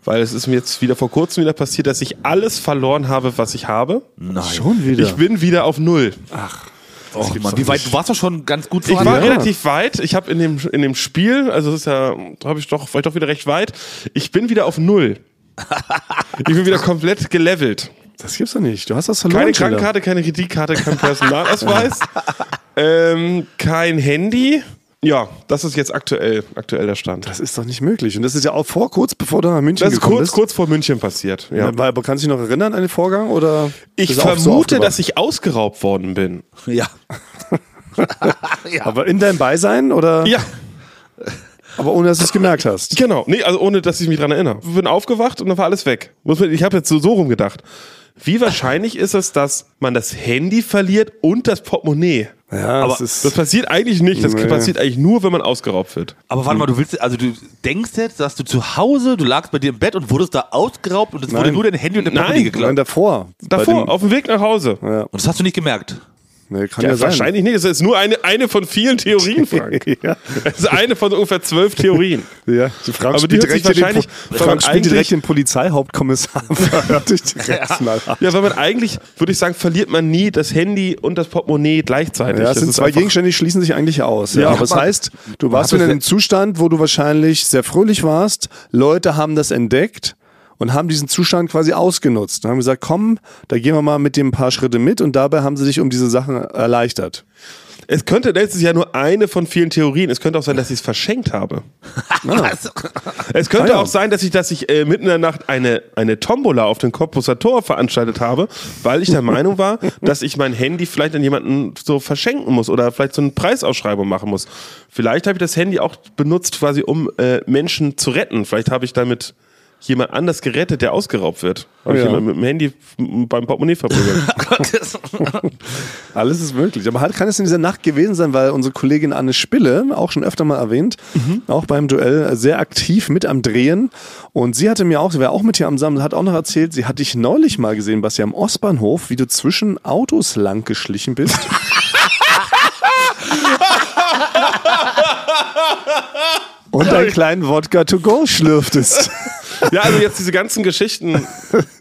Weil es ist mir jetzt wieder vor kurzem wieder passiert, dass ich alles verloren habe, was ich habe. Nein. Schon wieder. Ich bin wieder auf Null. Oh, Mann, wie weit, du warst doch schon ganz gut Ich war voran. relativ weit. Ich habe in dem, in dem Spiel, also das ist ja, da habe ich doch, war ich doch wieder recht weit. Ich bin wieder auf Null. Ich bin wieder komplett gelevelt. das gibt's doch nicht. Du hast das verloren. Keine. Krankenkarte, keine Kreditkarte, kein Personalausweis, ähm, kein Handy. Ja, das ist jetzt aktuell, aktuell der Stand. Das ist doch nicht möglich. Und das ist ja auch vor, kurz bevor du nach München Das ist gekommen kurz, bist. kurz vor München passiert. Ja. Ja. Aber kannst du dich noch erinnern an den Vorgang? Oder Ich ist so vermute, aufgewacht? dass ich ausgeraubt worden bin. Ja. Aber in deinem Beisein oder? Ja, Aber ohne dass du es gemerkt hast. Genau, nee, also ohne, dass ich mich dran erinnere. Ich bin aufgewacht und dann war alles weg. Ich habe jetzt so, so rumgedacht. Wie wahrscheinlich ist es, dass man das Handy verliert und das Portemonnaie? Ja, Aber das ist- das passiert eigentlich nicht. Das Nee. passiert eigentlich nur, wenn man ausgeraubt wird. Aber warte mal, du willst, also du denkst jetzt, dass du zu Hause, du lagst bei dir im Bett und wurdest da ausgeraubt und es wurde Nein. nur dein Handy und dein Nein. Portemonnaie Nein, geklaut. davor. Bei Davor, dem- auf dem Weg nach Hause. ja. Und das hast du nicht gemerkt. Nee, kann Ja, ja, sein. wahrscheinlich nicht. Das ist nur eine, eine von vielen Theorien, Frank. ja. Das ist eine von ungefähr zwölf Theorien. Ja, die Frank Aber die spielt hört sich direkt, den, wahrscheinlich- weil Frank spielt direkt den Polizeihauptkommissar. Verhört dich direkt knallhart. Ja, weil man eigentlich, würde ich sagen, verliert man nie das Handy und das Portemonnaie gleichzeitig. Ja, das es sind zwei Gegenstände, die schließen sich eigentlich aus. Ja, Ja, aber das heißt, du warst in das- einem Zustand, wo du wahrscheinlich sehr fröhlich warst. Leute haben das entdeckt und haben diesen Zustand quasi ausgenutzt. Und haben gesagt, komm, da gehen wir mal mit dem ein paar Schritte mit und dabei haben sie dich um diese Sachen erleichtert. Es könnte, das ist ja nur eine von vielen Theorien. Es könnte auch sein, dass ich es verschenkt habe. Es könnte Ah, ja. auch sein, dass ich, dass ich äh, mitten in der Nacht eine, eine Tombola auf den Cottbuser Tor veranstaltet habe, weil ich der Meinung war, dass ich mein Handy vielleicht an jemanden so verschenken muss oder vielleicht so eine Preisausschreibung machen muss. Vielleicht habe ich das Handy auch benutzt, quasi um äh, Menschen zu retten. Vielleicht habe ich damit jemand anders gerettet, der ausgeraubt wird. Habe ich Ja. jemand mit dem Handy beim Portemonnaie verprügelt. Alles ist möglich. Aber halt kann es in dieser Nacht gewesen sein, weil unsere Kollegin Anne Spille, auch schon öfter mal erwähnt, auch beim Duell sehr aktiv mit am Drehen. Und sie hatte mir auch, sie war auch mit hier am Samstag, hat auch noch erzählt, sie hat dich neulich mal gesehen, Basti, am Ostbahnhof, wie du zwischen Autos lang geschlichen bist. Und einen kleinen Wodka to go schlürftest. Ja, also jetzt diese ganzen Geschichten,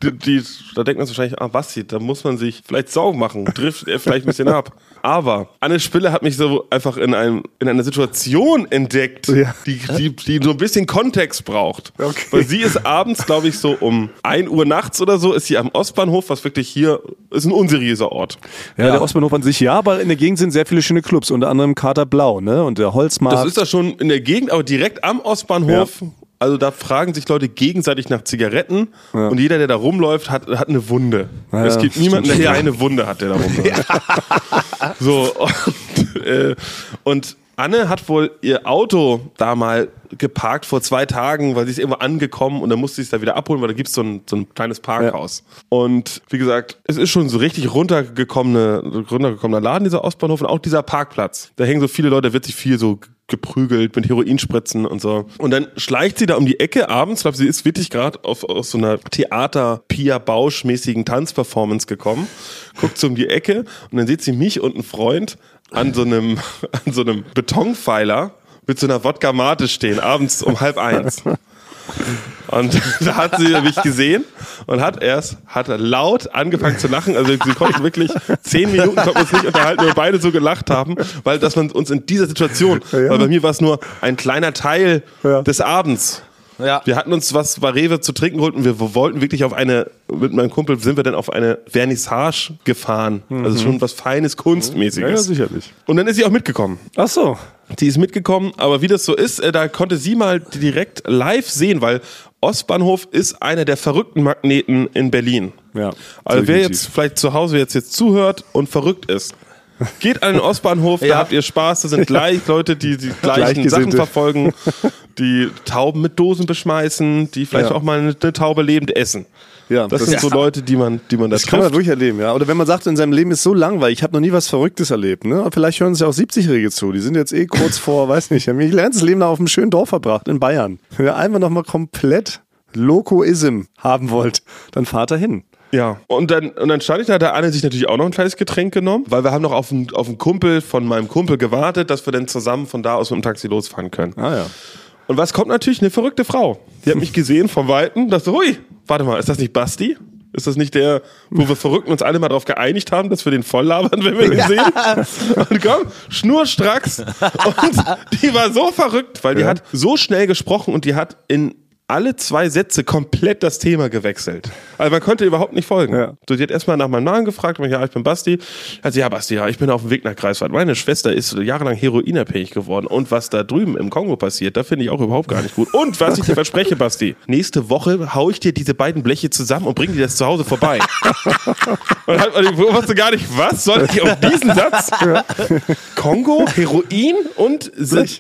die, die, da denkt man sich wahrscheinlich, ah, Basti, da muss man sich vielleicht Sorgen machen, trifft er vielleicht ein bisschen ab. Aber Anne Spille hat mich so einfach in, einem, in einer Situation entdeckt, Ja. die, die, die so ein bisschen Kontext braucht. Okay. Weil sie ist abends, glaube ich, so um 1 Uhr nachts oder so, ist sie am Ostbahnhof, was wirklich hier ist ein unseriöser Ort. Ja, der Ostbahnhof an sich ja, aber in der Gegend sind sehr viele schöne Clubs, unter anderem Kater Blau, ne? Und der Holzmarkt. Das ist da schon in der Gegend, aber direkt am Ostbahnhof. Also da fragen sich Leute gegenseitig nach Zigaretten und jeder, der da rumläuft, hat, hat eine Wunde. Ja, es gibt niemanden, der schon. keine Wunde hat, der da rumläuft. So, und, äh, und Anne hat wohl ihr Auto da mal geparkt vor zwei Tagen, weil sie ist irgendwo angekommen und dann musste sie es da wieder abholen, weil da gibt so es so ein kleines Parkhaus. Und wie gesagt, es ist schon so richtig runtergekommene, runtergekommener Laden, dieser Ostbahnhof und auch dieser Parkplatz. Da hängen so viele Leute, da wird sich viel so geprügelt mit Heroinspritzen und so. Und dann schleicht sie da um die Ecke abends, ich glaube, sie ist wirklich gerade auf, aus so einer Theater-Pia Bausch-mäßigen Tanzperformance gekommen, guckt so um die Ecke und dann sieht sie mich und einen Freund an so einem, an so einem Betonpfeiler mit so einer Wodka Mate stehen, abends um halb eins. Und da hat sie mich gesehen und hat erst, hat laut angefangen zu lachen. Also sie konnten wirklich zehn Minuten konnten wir uns nicht unterhalten, weil wir beide so gelacht haben, weil dass man uns in dieser Situation, weil bei mir war es nur ein kleiner Teil Ja. des Abends. Ja. Wir hatten uns was bei Rewe zu trinken geholt und wir wollten wirklich auf eine, mit meinem Kumpel sind wir dann auf eine Vernissage gefahren. Also schon was Feines, Ja, ja, Kunstmäßiges. sicherlich. und dann ist sie auch mitgekommen. Ach so. Die ist mitgekommen, aber wie das so ist, äh, da konnte sie mal direkt live sehen, weil Ostbahnhof ist einer der verrückten Magneten in Berlin. Ja, Also wer jetzt vielleicht zu Hause jetzt, jetzt zuhört und verrückt ist, geht an den Ostbahnhof, da Ja. habt ihr Spaß, da sind gleich Leute, die die gleichen Sachen verfolgen, die Tauben mit Dosen beschmeißen, die vielleicht Ja. auch mal eine, eine Taube lebend essen. Ja, Das, das sind so Leute, die man, die man da Das kann man trifft. wirklich erleben, ja. Oder wenn man sagt, in seinem Leben ist so langweilig, ich habe noch nie was Verrücktes erlebt, ne? Vielleicht hören sich auch 70-Jährige zu. Die sind jetzt eh kurz vor, weiß nicht, haben ihr ganzes Leben da auf einem schönen Dorf verbracht, in Bayern. Wenn ihr einfach nochmal komplett Lokoism haben wollt, dann fahrt da hin. Ja, und dann, und dann stand ich da, hat Anne sich natürlich auch noch ein kleines Getränk genommen, weil wir haben noch auf einen, auf einen Kumpel von meinem Kumpel gewartet, dass wir dann zusammen von da aus mit dem Taxi losfahren können. Ah ja. Und was kommt natürlich? Eine verrückte Frau. Die hat mich gesehen vom Weiten, dachte, hui, warte mal, ist das nicht Basti? Ist das nicht der, wo wir Verrückten uns alle mal darauf geeinigt haben, dass wir den voll labern, wenn wir ihn sehen? Und komm, schnurstracks. Und die war so verrückt, weil die hat so schnell gesprochen und die hat in alle zwei Sätze komplett das Thema gewechselt. Also man konnte überhaupt nicht folgen. Ja. So, die hat erstmal nach meinem Namen gefragt, und ich, ja, ich bin Basti. Hat sie, ja, Basti, ja, ich bin auf dem Weg nach Greifswald. Meine Schwester ist jahrelang heroinabhängig geworden. Und was da drüben im Kongo passiert, da finde ich auch überhaupt gar nicht gut. Und was ich dir verspreche, Basti, nächste Woche hau ich dir diese beiden Bleche zusammen und bring dir das zu Hause vorbei. und halt, und ich wusste gar nicht, was soll ich auf diesen Satz? Kongo, Heroin und,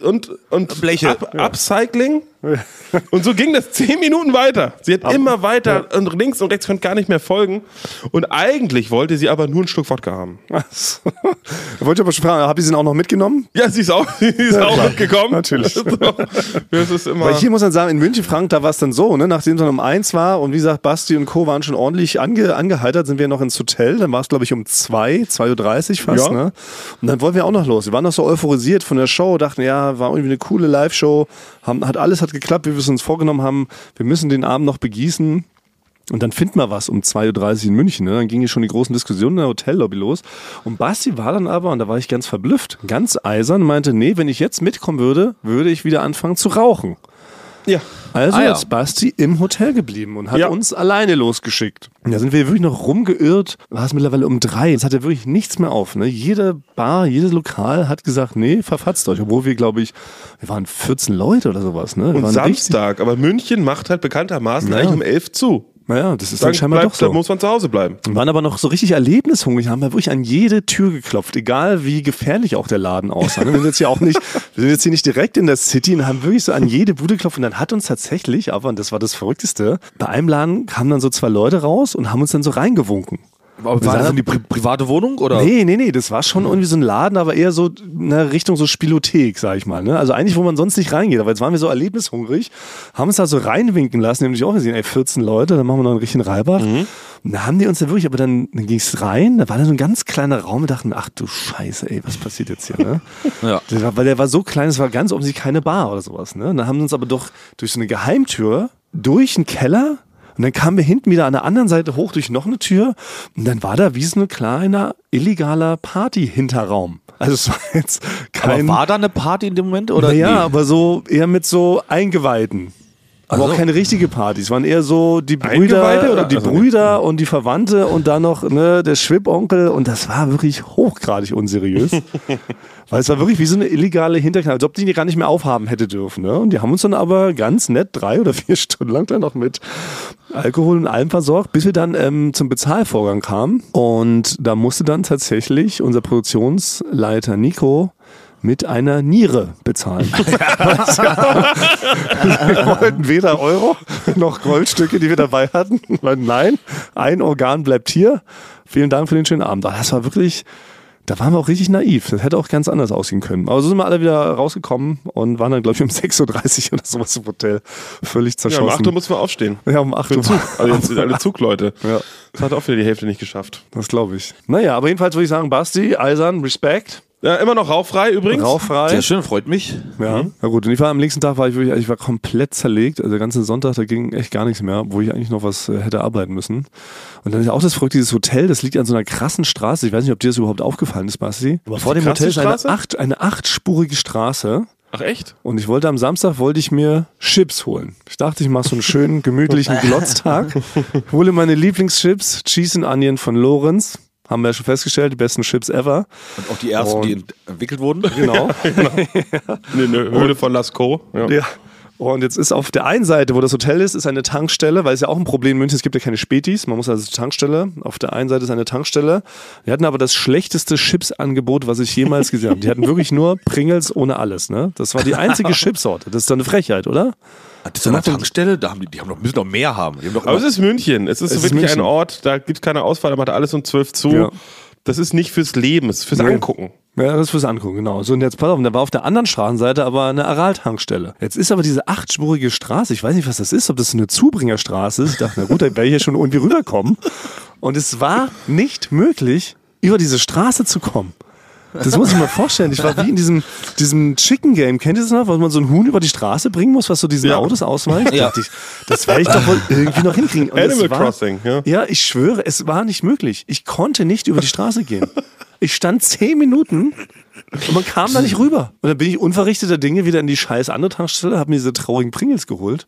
und, und Bleche. Up, Upcycling? Und so ging das zehn Minuten weiter. Sie hat immer weiter und links und rechts konnte gar nicht mehr folgen. Und eigentlich wollte sie aber nur ein Stück Wodka haben. Ich wollte aber schon fragen, habt ihr sie denn auch noch mitgenommen? Ja, sie ist auch, sie ist auch klar. mitgekommen. Natürlich. So. Das ist immer. Weil hier muss man sagen, in München, Frank, da war es dann so, ne? nachdem es dann um eins war und wie gesagt, Basti und Co. waren schon ordentlich ange, angeheitert, sind wir noch ins Hotel. Dann war es, glaube ich, um zwei, 2.30 Uhr fast. Ja. Ne? Und dann wollten wir auch noch los. Wir waren noch so euphorisiert von der Show, dachten, ja, war irgendwie eine coole Live-Show. Haben, hat alles hat geklappt, wie wir es uns vorgenommen haben. Wir müssen den Abend noch begießen. Und dann finden wir was um 2.30 Uhr in München. Ne? Dann gingen hier schon die großen Diskussionen in der Hotellobby los. Und Basti war dann aber, und da war ich ganz verblüfft, ganz eisern, meinte, nee, wenn ich jetzt mitkommen würde, würde ich wieder anfangen zu rauchen. Ja. Also Ah, ja. ist Basti im Hotel geblieben und hat Ja. uns alleine losgeschickt. Da sind wir wirklich noch rumgeirrt. War es mittlerweile um drei. Es hatte wirklich nichts mehr auf. Ne? Jede Bar, jedes Lokal hat gesagt, nee, verfatzt euch. Obwohl wir, glaube ich, wir waren 14 Leute oder sowas. Ne? Wir Und Samstag. Aber München macht halt bekanntermaßen Ja. eigentlich um elf zu. Naja, das ist Dann dann scheinbar bleibt, doch so. Da muss man zu Hause bleiben. Wir waren aber noch so richtig erlebnishungrig, haben wir wirklich an jede Tür geklopft, egal wie gefährlich auch der Laden aussah. ne? Wir sind jetzt hier auch nicht, wir sind jetzt hier nicht direkt in der City und haben wirklich so an jede Bude geklopft und dann hat uns tatsächlich, aber und das war das Verrückteste, bei einem Laden kamen dann so zwei Leute raus und haben uns dann so reingewunken. Aber war das denn die pri private Wohnung oder? Nee, nee, nee, das war schon irgendwie so ein Laden, aber eher so in Richtung so Spielothek, sag ich mal. Ne? Also eigentlich, wo man sonst nicht reingeht. Aber jetzt waren wir so erlebnishungrig, haben uns da so reinwinken lassen, nämlich auch gesehen, ey, 14 Leute, dann machen wir noch einen richtigen Reibach. Mhm. Und da haben die uns ja wirklich, aber dann, dann ging es rein, da war da so ein ganz kleiner Raum, wir dachten, ach du Scheiße, ey, was passiert jetzt hier, ne? Ja. War, weil der war so klein, es war ganz offensichtlich keine Bar oder sowas, ne? Und dann haben sie uns aber doch durch so eine Geheimtür, durch einen Keller, und dann kamen wir hinten wieder an der anderen Seite hoch durch noch eine Tür und dann war da wie so ein kleiner illegaler Party-Hinterraum. Also es war jetzt Aber kein... war da eine Party in dem Moment oder? naja, nee? aber so eher mit so Eingeweihten. Aber Ach so. auch keine richtige Party. Es waren eher so die Brüder, oder- die also- Brüder und die Verwandte und dann noch ne, der Schwibonkel und das war wirklich hochgradig unseriös. Weil es war wirklich wie so eine illegale Hinterkneipe, als ob die die gar nicht mehr aufhaben hätte dürfen. Ne? Und die haben uns dann aber ganz nett drei oder vier Stunden lang dann noch mit Alkohol und allem versorgt, bis wir dann ähm, zum Bezahlvorgang kamen. Und da musste dann tatsächlich unser Produktionsleiter Nico mit einer Niere bezahlen. wir wollten weder Euro noch Goldstücke, die wir dabei hatten. Nein, ein Organ bleibt hier. Vielen Dank für den schönen Abend. Ah, Das war wirklich, da waren wir auch richtig naiv. Das hätte auch ganz anders ausgehen können. Aber so sind wir alle wieder rausgekommen und waren dann, glaube ich, um 6.30 Uhr oder sowas im Hotel. Völlig Ja, um zerschossen. 8 Uhr mussten wir aufstehen. Ja, um 8 Für Uhr. Zug. Also jetzt sind alle Zugleute. Ja. Das hat auch wieder die Hälfte nicht geschafft. Das glaube ich. Naja, aber jedenfalls würde ich sagen, Basti, Eisern, Respekt, Ja, immer noch rauchfrei übrigens. rauchfrei. Sehr schön, freut mich. Ja. Na gut, und ich war am nächsten Tag war ich wirklich, ich war komplett zerlegt. Also der ganze Sonntag, da ging echt gar nichts mehr, wo ich eigentlich noch was äh, hätte arbeiten müssen. Und dann ist auch das Verrückte, dieses Hotel, das liegt an so einer krassen Straße. Ich weiß nicht, ob dir das überhaupt aufgefallen ist, Basti. Aber vor dem Hotel ist eine, acht, eine achtspurige Straße. Ach echt? Und ich wollte am Samstag wollte ich mir Chips holen. Ich dachte, ich mache so einen schönen, gemütlichen Glotztag. Hole meine Lieblingschips, Cheese and Onion von Lorenz. Haben wir ja schon festgestellt, die besten Chips ever. Und auch die ersten, Und- die ent entwickelt wurden. Genau. In der Höhle von Lascaux. Ja. Ja. Und jetzt ist auf der einen Seite, wo das Hotel ist, ist eine Tankstelle, weil es ja auch ein Problem in München, es gibt ja keine Spätis, man muss also zur Tankstelle. Auf der einen Seite ist eine Tankstelle. Die hatten aber das schlechteste Chipsangebot, was ich jemals gesehen habe. Die hatten wirklich nur Pringles ohne alles, ne? Das war die einzige Chipsorte. Das ist doch eine Frechheit, oder? Das ist eine Tankstelle, da haben die, die haben doch, müssen doch mehr haben. Die haben doch Aber es ist München. Es ist Es ist wirklich München. ein Ort, da gibt es keine Auswahl, da macht alles um 12 zu. Ja. Das ist nicht fürs Leben, es ist fürs Nee. Angucken. Ja, das ist fürs Angucken, genau. So, und jetzt pass auf, und da war auf der anderen Straßenseite aber eine Aral-Tankstelle. Jetzt ist aber diese achtspurige Straße, ich weiß nicht, was das ist, ob das eine Zubringerstraße ist. Ich dachte, na gut, da werde ich ja schon irgendwie rüberkommen. Und es war nicht möglich, über diese Straße zu kommen. Das muss ich mir vorstellen. Ich war wie in diesem, diesem Chicken Game. Kennt ihr das noch? Wo man so ein Huhn über die Straße bringen muss, was so diesen Ja. Autos ausweicht? Ja. Dachte ich, das werde ich doch wohl irgendwie noch hinkriegen. Und Animal war, Crossing, ja. ja, ich schwöre, es war nicht möglich. Ich konnte nicht über die Straße gehen. Ich stand zehn Minuten und man kam da nicht rüber. Und dann bin ich unverrichteter Dinge wieder in die scheiß andere Tankstelle, habe mir diese traurigen Pringles geholt.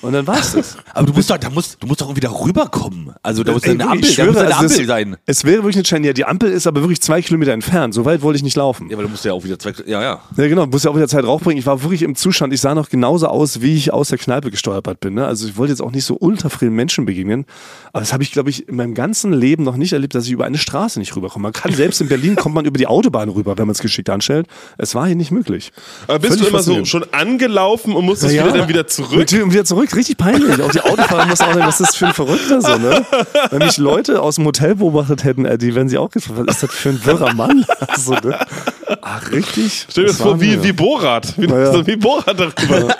Und dann war's das. aber du musst doch, da musst, du musst doch irgendwie da rüberkommen. Also da muss Ey, eine wirklich, Ampel, ich da muss schwöre, eine also Ampel es, sein. Es wäre wirklich eine Challenge. Ja, die Ampel ist aber wirklich zwei Kilometer entfernt. So weit wollte ich nicht laufen. Ja, aber du musst ja auch wieder zwei, ja, ja. Ja, genau, muss ja auch wieder Zeit raufbringen. Ich war wirklich im Zustand, ich sah noch genauso aus, wie ich aus der Kneipe gestolpert bin. Ne? Also ich wollte jetzt auch nicht so ultra vielen Menschen begegnen. Aber das habe ich, glaube ich, in meinem ganzen Leben noch nicht erlebt, dass ich über eine Straße nicht rüberkomme. Man kann selbst in Berlin kommt man über die Autobahn rüber, wenn man es geschickt anstellt. Es war hier nicht möglich. Aber bist Völlig du immer so schon angelaufen und musstest Ja. wieder dann wieder zurück? Und wieder zurück, richtig peinlich. Auch die Autofahrer mussten auch denken, was ist das für ein Verrückter so, ne? Wenn mich Leute aus dem Hotel beobachtet hätten, äh, die wären sie auch gefragt, was ist das für ein wirrer Mann? Also, ne? Ach, richtig. Stell dir das vor, wie, wie Borat. Wie, Ja, wie Borat darüber.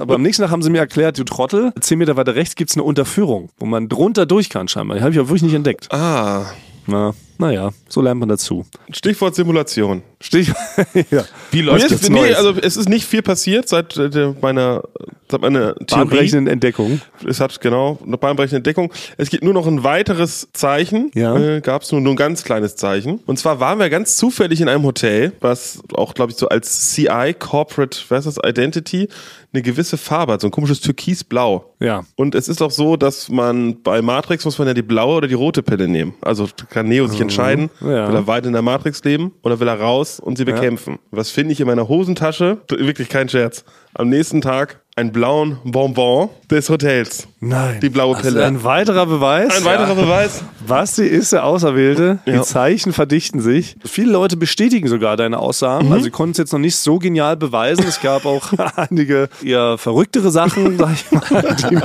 Aber am nächsten Tag haben sie mir erklärt, du Trottel, zehn Meter weiter rechts gibt's eine Unterführung, wo man drunter durch kann scheinbar. Die habe ich aber wirklich nicht entdeckt. Ah, Na, naja, so lernt man dazu. Stichwort Simulation. Stich. ja. Wie läuft das nee, Neues? also es ist nicht viel passiert seit äh, meiner, seit meiner Theorie. Bahnbrechenden Entdeckung. Es hat genau eine bahnbrechende Entdeckung. Es gibt nur noch ein weiteres Zeichen. Ja. Äh, Gab es nur, nur ein ganz kleines Zeichen. Und zwar waren wir ganz zufällig in einem Hotel, was auch, glaube ich, so als CI, Corporate versus Identity, eine gewisse Farbe hat, so ein komisches Türkisblau. Ja. Und es ist auch so, dass man bei Matrix muss man ja die blaue oder die rote Pille nehmen. Also kann Neo sich entscheiden, Mhm. Ja. will er weiter in der Matrix leben oder will er raus und sie bekämpfen. Was finde ich in meiner Hosentasche? Wirklich kein Scherz. Am nächsten Tag einen blauen Bonbon des Hotels. Nein. Die blaue Pille. Ein weiterer Beweis. Ein weiterer Beweis. Basti ist der Auserwählte. Ja. Die Zeichen verdichten sich. Viele Leute bestätigen sogar deine Aussagen. Also sie konnten es jetzt noch nicht so genial beweisen. Es gab auch einige eher verrücktere Sachen, sag ich mal, die,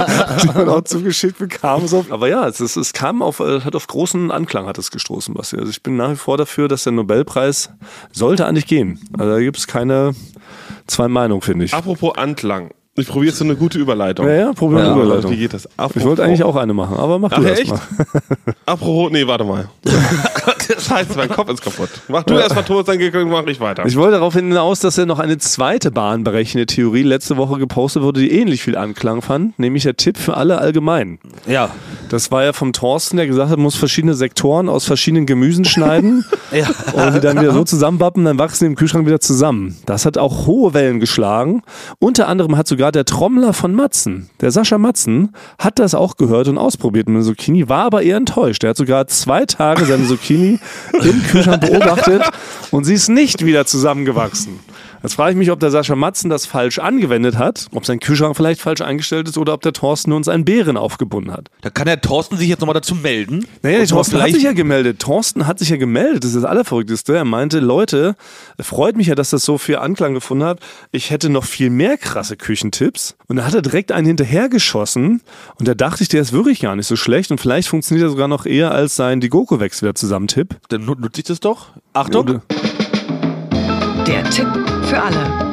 die man auch zugeschickt bekam. So. Aber ja, es, ist, es kam auf, äh, hat auf großen Anklang hat es gestoßen, Basti. Also ich bin nach wie vor dafür, dass der Nobelpreis sollte eigentlich gehen. Also da gibt es keine zwei Meinungen, finde ich. Apropos Anklang. Ich probiere so eine gute Überleitung. Ja, ja, probier eine Überleitung. Wie geht das? Apropos, Ich wollte eigentlich auch eine machen, aber mach du Ach, erst echt? mal. Apropos, nee, warte mal. Scheiße, mein Kopf ist kaputt. Mach du erst mal tot, dann mach ich weiter. Ich wollte darauf hinaus, dass er noch eine zweite bahnbrechende Theorie letzte Woche gepostet wurde, die ähnlich viel Anklang fand, nämlich der Tipp für alle allgemein. Ja. Das war ja vom Thorsten, der gesagt hat, man muss verschiedene Sektoren aus verschiedenen Gemüsen schneiden Ja. und die dann wieder so zusammenwappen, dann wachsen die im Kühlschrank wieder zusammen. Das hat auch hohe Wellen geschlagen. Unter anderem hat sogar der Trommler von Matzen, der Sascha Matzen, hat das auch gehört und ausprobiert mit einer Zucchini, war aber eher enttäuscht. Er hat sogar zwei Tage seine Zucchini im Kühlschrank beobachtet und sie ist nicht wieder zusammengewachsen. Jetzt frage ich mich, ob der Sascha Matzen das falsch angewendet hat, ob sein Kühlschrank vielleicht falsch eingestellt ist oder ob der Thorsten uns einen Bären aufgebunden hat. Da kann der Thorsten sich jetzt nochmal dazu melden. Naja, der Thorsten hat sich ja gemeldet. Thorsten hat sich ja gemeldet. Das ist das Allerverrückteste. Er meinte, Leute, freut mich ja, dass das so viel Anklang gefunden hat. Ich hätte noch viel mehr krasse Küchentipps. Und da hat er direkt einen hinterhergeschossen. Und da dachte ich, der ist wirklich gar nicht so schlecht. Und vielleicht funktioniert er sogar noch eher als sein Digoko-Wechsel wieder zusammen-Tipp. Dann nu- nutze ich das doch. Achtung. Oder- Der Tipp für alle.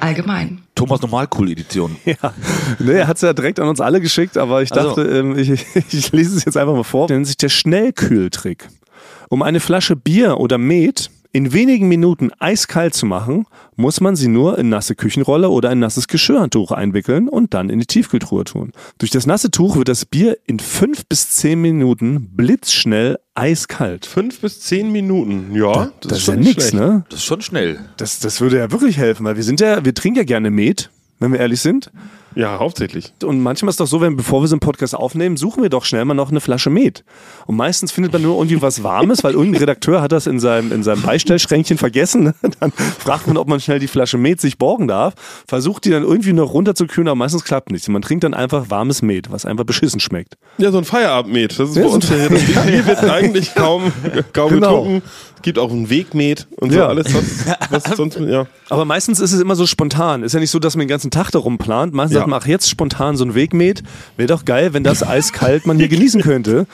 Allgemein. Thomas Normalcool-Edition. Ja, nee, er hat es ja direkt an uns alle geschickt, aber ich Also. dachte, ähm, ich, ich lese es jetzt einfach mal vor. Der nennt sich der Schnellkühltrick. Um eine Flasche Bier oder Met in wenigen Minuten eiskalt zu machen, muss man sie nur in nasse Küchenrolle oder ein nasses Geschirrhandtuch einwickeln und dann in die Tiefkühltruhe tun. Durch das nasse Tuch wird das Bier in fünf bis zehn Minuten blitzschnell eiskalt. Fünf bis zehn Minuten. Ja, das, Das ist ist ja schon nix, schlecht. ne? Das ist schon schnell. Das, das würde ja wirklich helfen, weil wir sind ja, wir trinken ja gerne Met, wenn wir ehrlich sind. Ja, hauptsächlich. Und manchmal ist doch so, wenn bevor wir so einen Podcast aufnehmen, suchen wir doch schnell mal noch eine Flasche Met. Und meistens findet man nur irgendwie was Warmes, weil irgendein Redakteur hat das in seinem, in seinem Beistellschränkchen vergessen. Dann fragt man, ob man schnell die Flasche Met sich borgen darf. Versucht die dann irgendwie noch runterzukühlen, aber meistens klappt nichts. Man trinkt dann einfach warmes Met, was einfach beschissen schmeckt. Ja, so ein Feierabendmet. Das ist Ja, bei so uns ja, das Bier wird eigentlich kaum, kaum Genau. getrunken. Es gibt auch ein Wegmet und so Ja. alles, was, was sonst, ja. Aber meistens ist es immer so spontan. Ist ja nicht so, dass man den ganzen Tag darum plant. Meistens Ja. Man, ach, jetzt spontan so ein Wegmet. Wäre doch geil, wenn das eiskalt man hier genießen könnte.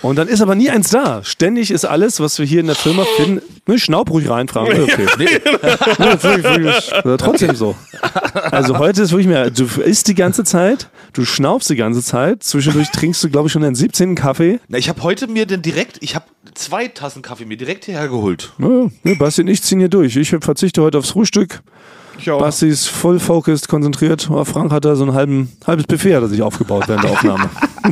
Und dann ist aber nie eins da. Ständig ist alles, was wir hier in der Firma finden. Ne, schnaub ruhig rein, Frank. Okay. Nee, trotzdem so. Also heute ist wirklich mehr, du isst die ganze Zeit, du schnaubst die ganze Zeit, zwischendurch trinkst du, glaube ich, schon den 17. Kaffee. Na, ich habe heute mir den direkt, ich habe zwei Tassen Kaffee mir direkt hierher geholt. Ja, ne, Basti und ich ziehen hier durch. Ich verzichte heute aufs Frühstück. Ich auch. Basti ist voll focused, konzentriert. Oh, Frank hat da so ein halben, halbes Buffet hat er sich aufgebaut während der Aufnahme.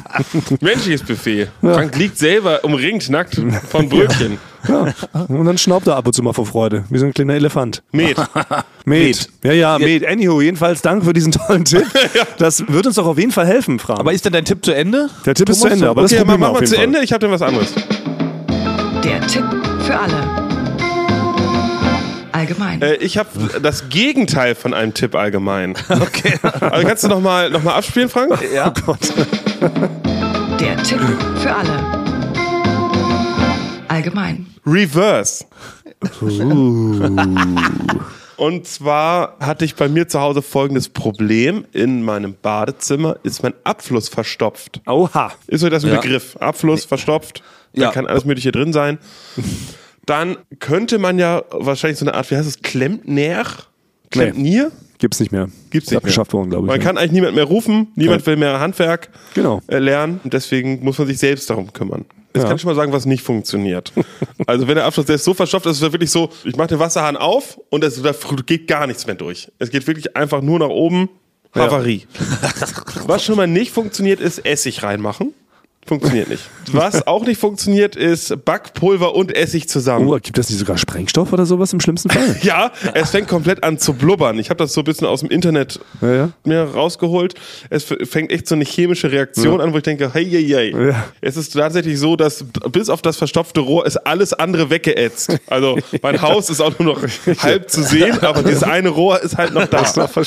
Menschliches Buffet. Frank liegt selber umringt, nackt von Brötchen. Ja. Und dann schnaubt er ab und zu mal vor Freude, wie so ein kleiner Elefant. Met. Med. Ja, ja, Med. Anywho, jedenfalls danke für diesen tollen Tipp. Das wird uns doch auf jeden Fall helfen, Frank. Aber ist denn dein Tipp zu Ende? der Tipp ist zu Ende, aber Okay, das mach, probieren wir zu Fall. Ende, ich habe dann was anderes. Der Tipp für alle. Allgemein. Äh, ich habe das Gegenteil von einem Tipp allgemein. Okay. Also kannst du nochmal noch mal abspielen, Frank? Ja. Oh Gott. Der Tipp für alle. Allgemein. Reverse. Und zwar hatte ich bei mir zu Hause folgendes Problem. In meinem Badezimmer ist mein Abfluss verstopft. Oha. Ist euch das ein Ja. Begriff? Abfluss verstopft. Da Ja. kann alles Mögliche drin sein. Dann könnte man ja wahrscheinlich so eine Art, wie heißt es, Klempner? Klempnier? Gibt's nicht mehr. Gibt's Ist nicht abgeschafft worden, glaube ich. Man ja. kann eigentlich niemand mehr rufen, niemand will mehr Handwerk Genau. äh, lernen und deswegen muss man sich selbst darum kümmern. Jetzt Ja. kann ich schon mal sagen, was nicht funktioniert. also wenn der Abschluss der ist so verstopft, ist es wirklich so, ich mache den Wasserhahn auf und es, da geht gar nichts mehr durch. Es geht wirklich einfach nur nach oben. Havarie. was schon mal nicht funktioniert, ist Essig reinmachen. Funktioniert nicht. Was auch nicht funktioniert, ist Backpulver und Essig zusammen. Oh, gibt das nicht sogar Sprengstoff oder sowas im schlimmsten Fall? Ja, es fängt komplett an zu blubbern. Ich habe das so ein bisschen aus dem Internet Ja, ja. mir rausgeholt. Es fängt echt so eine chemische Reaktion an, wo ich denke, hey, hey, hey. Ja. Es ist tatsächlich so, dass bis auf das verstopfte Rohr ist alles andere weggeätzt. Also mein Haus ist auch nur noch halb zu sehen, aber dieses eine Rohr ist halt noch da.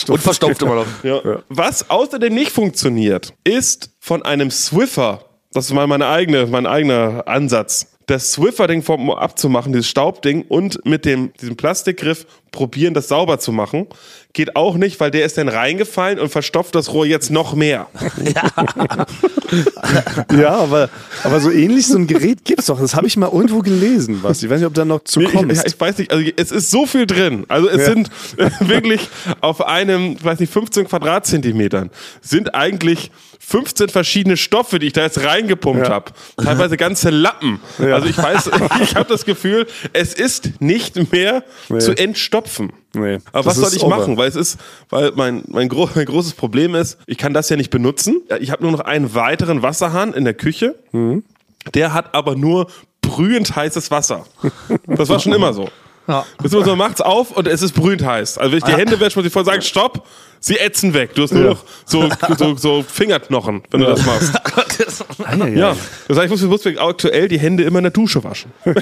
Und verstopft immer noch. Ja. Was außerdem nicht funktioniert, ist von einem Swiffer, das ist mal meine eigene, mein eigener Ansatz, das Swiffer-Ding vom abzumachen, dieses Staubding und mit dem, diesem Plastikgriff probieren, das sauber zu machen. Geht auch nicht, weil der ist dann reingefallen und verstopft das Rohr jetzt noch mehr. Ja, aber, aber so ähnlich so ein Gerät gibt's doch. Das habe ich mal irgendwo gelesen, was. Ich weiß nicht, ob da noch zu Nee, ich, kommst. ja, ich weiß nicht, also es ist so viel drin. Also es Ja. sind äh, wirklich auf einem, ich weiß nicht, 15 Quadratzentimetern sind eigentlich 15 verschiedene Stoffe, die ich da jetzt reingepumpt Ja. habe. Teilweise ganze Lappen. Ja. Also ich weiß, ich habe das Gefühl, es ist nicht mehr Nee. zu entstopfen. Nee, Aber das was soll ich over. machen? Weil es ist, weil mein, mein, gro mein großes Problem ist, ich kann das ja nicht benutzen. Ich habe nur noch einen weiteren Wasserhahn in der Küche. Mhm. Der hat aber nur brühend heißes Wasser. Das war schon immer so. Ja. Das ist immer so, man macht's auf und es ist brühend heiß. Also wenn ich die Hände wäsche, muss ich voll sagen, stopp, sie ätzen weg. Du hast nur Ja. noch so, so, so Fingerknochen, wenn du das machst. Ja, Ja. Das heißt, ich muss, ich muss mir aktuell die Hände immer in der Dusche waschen. ja,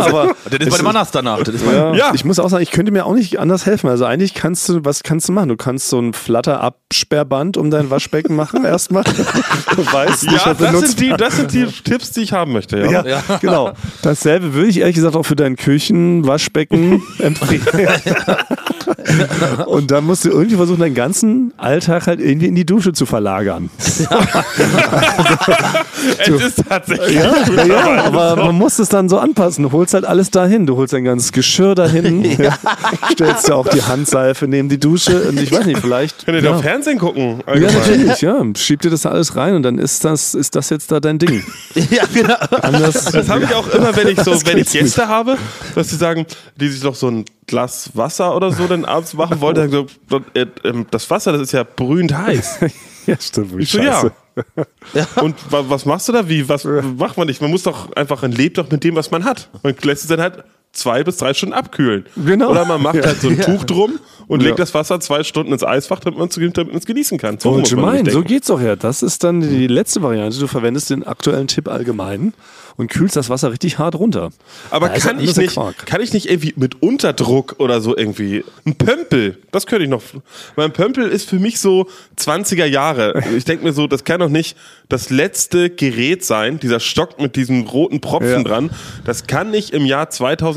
aber Das ist bei dem Mannas danach. Das ja, Ja. ich muss auch sagen, ich könnte mir auch nicht anders helfen. Also eigentlich kannst du, was kannst du machen? Du kannst so ein Flatter-Absperrband um dein Waschbecken machen erstmal. Du weißt nicht, Ja, was das benutzt sind, die, das sind die Tipps, die ich haben möchte. Ja. Ja, genau. Dasselbe würde ich ehrlich gesagt auch für dein Küchenwaschbecken empfehlen. Und dann musst du irgendwie versuchen, deinen ganzen Alltag halt irgendwie in die Dusche zu verlagern. Es ist tatsächlich. Ja, ja, ja, aber man muss es dann so anpassen. Du holst halt alles dahin. Du holst dein ganzes Geschirr dahin. ja. Stellst dir auch die Handseife neben die Dusche. Und ich weiß nicht, vielleicht. Könnt ihr ja. doch Fernsehen gucken? Ja, natürlich, ja. Schieb dir das da alles rein und dann ist das, ist das jetzt da dein Ding. ja, genau. Anders, Das habe ich auch immer, wenn ich so, wenn ich Gäste habe, dass sie sagen, die sich doch so ein Glas Wasser oder so dann abends machen dann so, äh, ähm, das Wasser, das ist ja brühend heiß. ja, stimmt. Wie Ich so, ja. scheiße. Und wa was machst du da? Wie? Was macht man nicht? Man muss doch einfach, man lebt doch mit dem, was man hat. Man lässt es dann halt zwei bis drei Stunden abkühlen. Genau. Oder man macht Ja. halt so ein Tuch drum und Ja. legt das Wasser zwei Stunden ins Eisfach, damit man es genießen kann. So Und gemein, so geht's doch ja. Das ist dann die letzte Variante. Du verwendest den aktuellen Tipp allgemein und kühlst das Wasser richtig hart runter. Aber Ja, ist kann ich nicht, Quark. kann ich nicht irgendwie mit Unterdruck oder so irgendwie ein Pömpel? Das könnte ich noch. Mein Pömpel ist für mich so 20er Jahre. Ich denke mir so, das kann doch nicht das letzte Gerät sein, dieser Stock mit diesem roten Propfen Ja. dran. Das kann nicht im Jahr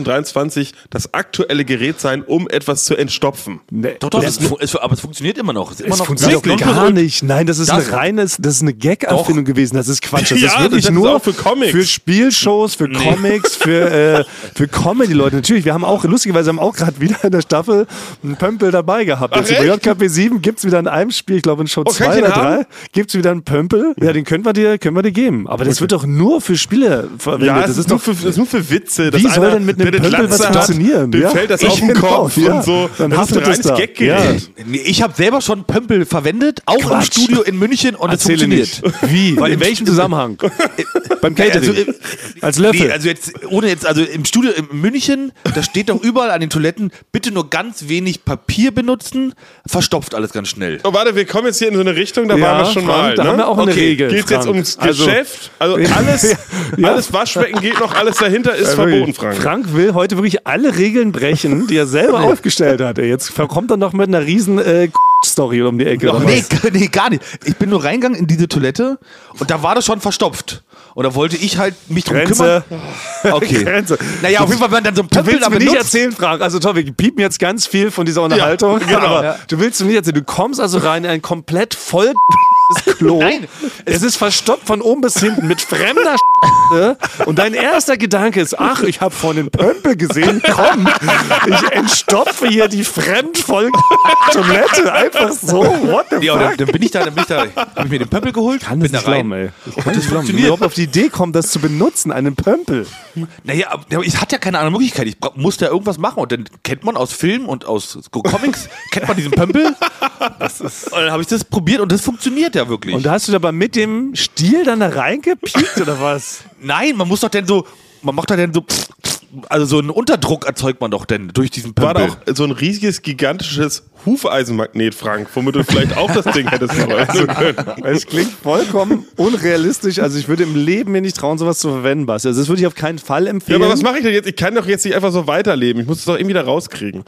2023 das aktuelle Gerät sein, um etwas zu entstopfen. Nee. Doch, doch, fu- es, aber es funktioniert immer noch. Es, ist immer Es noch funktioniert wirklich gar nicht. Nein, das ist Das- eine reines, das ist eine Gag-Erfindung gewesen. Das ist Quatsch. Das Ja, ist wirklich das ist nur auch für Comics. für Spielshows, für Comics, für, äh, für Comedy-Leute. Natürlich, wir haben auch, lustigerweise haben auch gerade wieder in der Staffel einen Pömpel dabei gehabt. Ach, bei? JKP 7 gibt es wieder in einem Spiel, ich glaube in Show Oh, kann 2 ich den oder 3, haben? gibt es wieder einen Pömpel. Ja, den können wir dir, können wir dir geben. Aber das wird doch nur für Spiele verwendet. Ja, das ist ist, nur doch für, das ist nur für Witze. Wie soll denn mit einem der eine Glatze hat, funktionieren? Dem Ja? fällt das Ich auf den Kopf ja. und so. Dann das ein es reines da. Gaggerät. Nee, ich habe selber schon Pömpel verwendet, auch im Quatsch. Studio in München und es funktioniert. nicht. Wie? Weil in im welchem Zusammenhang? Beim Catering? Also, äh, Als Löffel? Nee, also jetzt, ohne jetzt, also im Studio in München, da steht doch überall an den Toiletten, bitte nur ganz wenig Papier benutzen, verstopft alles ganz schnell. Oh, warte, wir kommen jetzt hier in so eine Richtung, da Ja, waren wir schon Frank, mal. da ne? haben wir auch eine okay. Regel, Geht jetzt ums Also- Geschäft? Also alles, Ja. alles Waschbecken geht noch, alles dahinter ist verboten, Frank. Frank will heute wirklich alle Regeln brechen, die er selber aufgestellt hat. ey. Jetzt kommt er noch mit einer riesen äh, Story um die Ecke. Doch, nee, nee, gar nicht. Ich bin nur reingegangen in diese Toilette und da war das schon verstopft. Und da wollte ich halt mich drum Grenze. kümmern. Okay. Grenze. Naja, auf jeden Fall, man dann so ein Du Pömpel willst mir nicht erzählen, Frank. Also toll, wir piepen jetzt ganz viel von dieser Unterhaltung. genau. aber Ja. du willst mir nicht erzählen. Du kommst also rein in ein komplett voll Klo. Nein. Es ist verstopft von oben bis hinten mit fremder und dein erster Gedanke ist, ach, ich habe vorhin den Pömpel gesehen, komm, ich entstopfe hier die fremdvoll Toilette. Einfach so, what the Ja, und dann, fuck? dann bin ich da, dann bin ich da, habe ich mir den Pömpel geholt, kann bin das da rein. glauben, ey. Ich kann das nicht glauben, wie überhaupt auf die Idee kommen, das zu benutzen, einen Pömpel. Naja, ich hatte ja keine andere Möglichkeit. Ich musste ja irgendwas machen und dann kennt man aus Filmen und aus Co- Comics, kennt man diesen Pömpel. und dann habe ich das probiert und das funktioniert ja. Ja wirklich. Und da hast du dabei mit dem Stiel dann da reingepiekt oder was? Nein, man muss doch denn so, man macht doch denn so, pff, pff, also so einen Unterdruck erzeugt man doch denn durch diesen War Pömpel. da auch so ein riesiges, gigantisches Hufeisenmagnet, Frank, womit du vielleicht auch das Ding hättest verwenden können. Es klingt vollkommen unrealistisch. Also ich würde im Leben mir nicht trauen, sowas zu verwenden, Basti. Also das würde ich auf keinen Fall Ja, empfehlen. aber was mache ich denn jetzt? Ich kann doch jetzt nicht einfach so weiterleben. Ich muss es doch irgendwie da rauskriegen.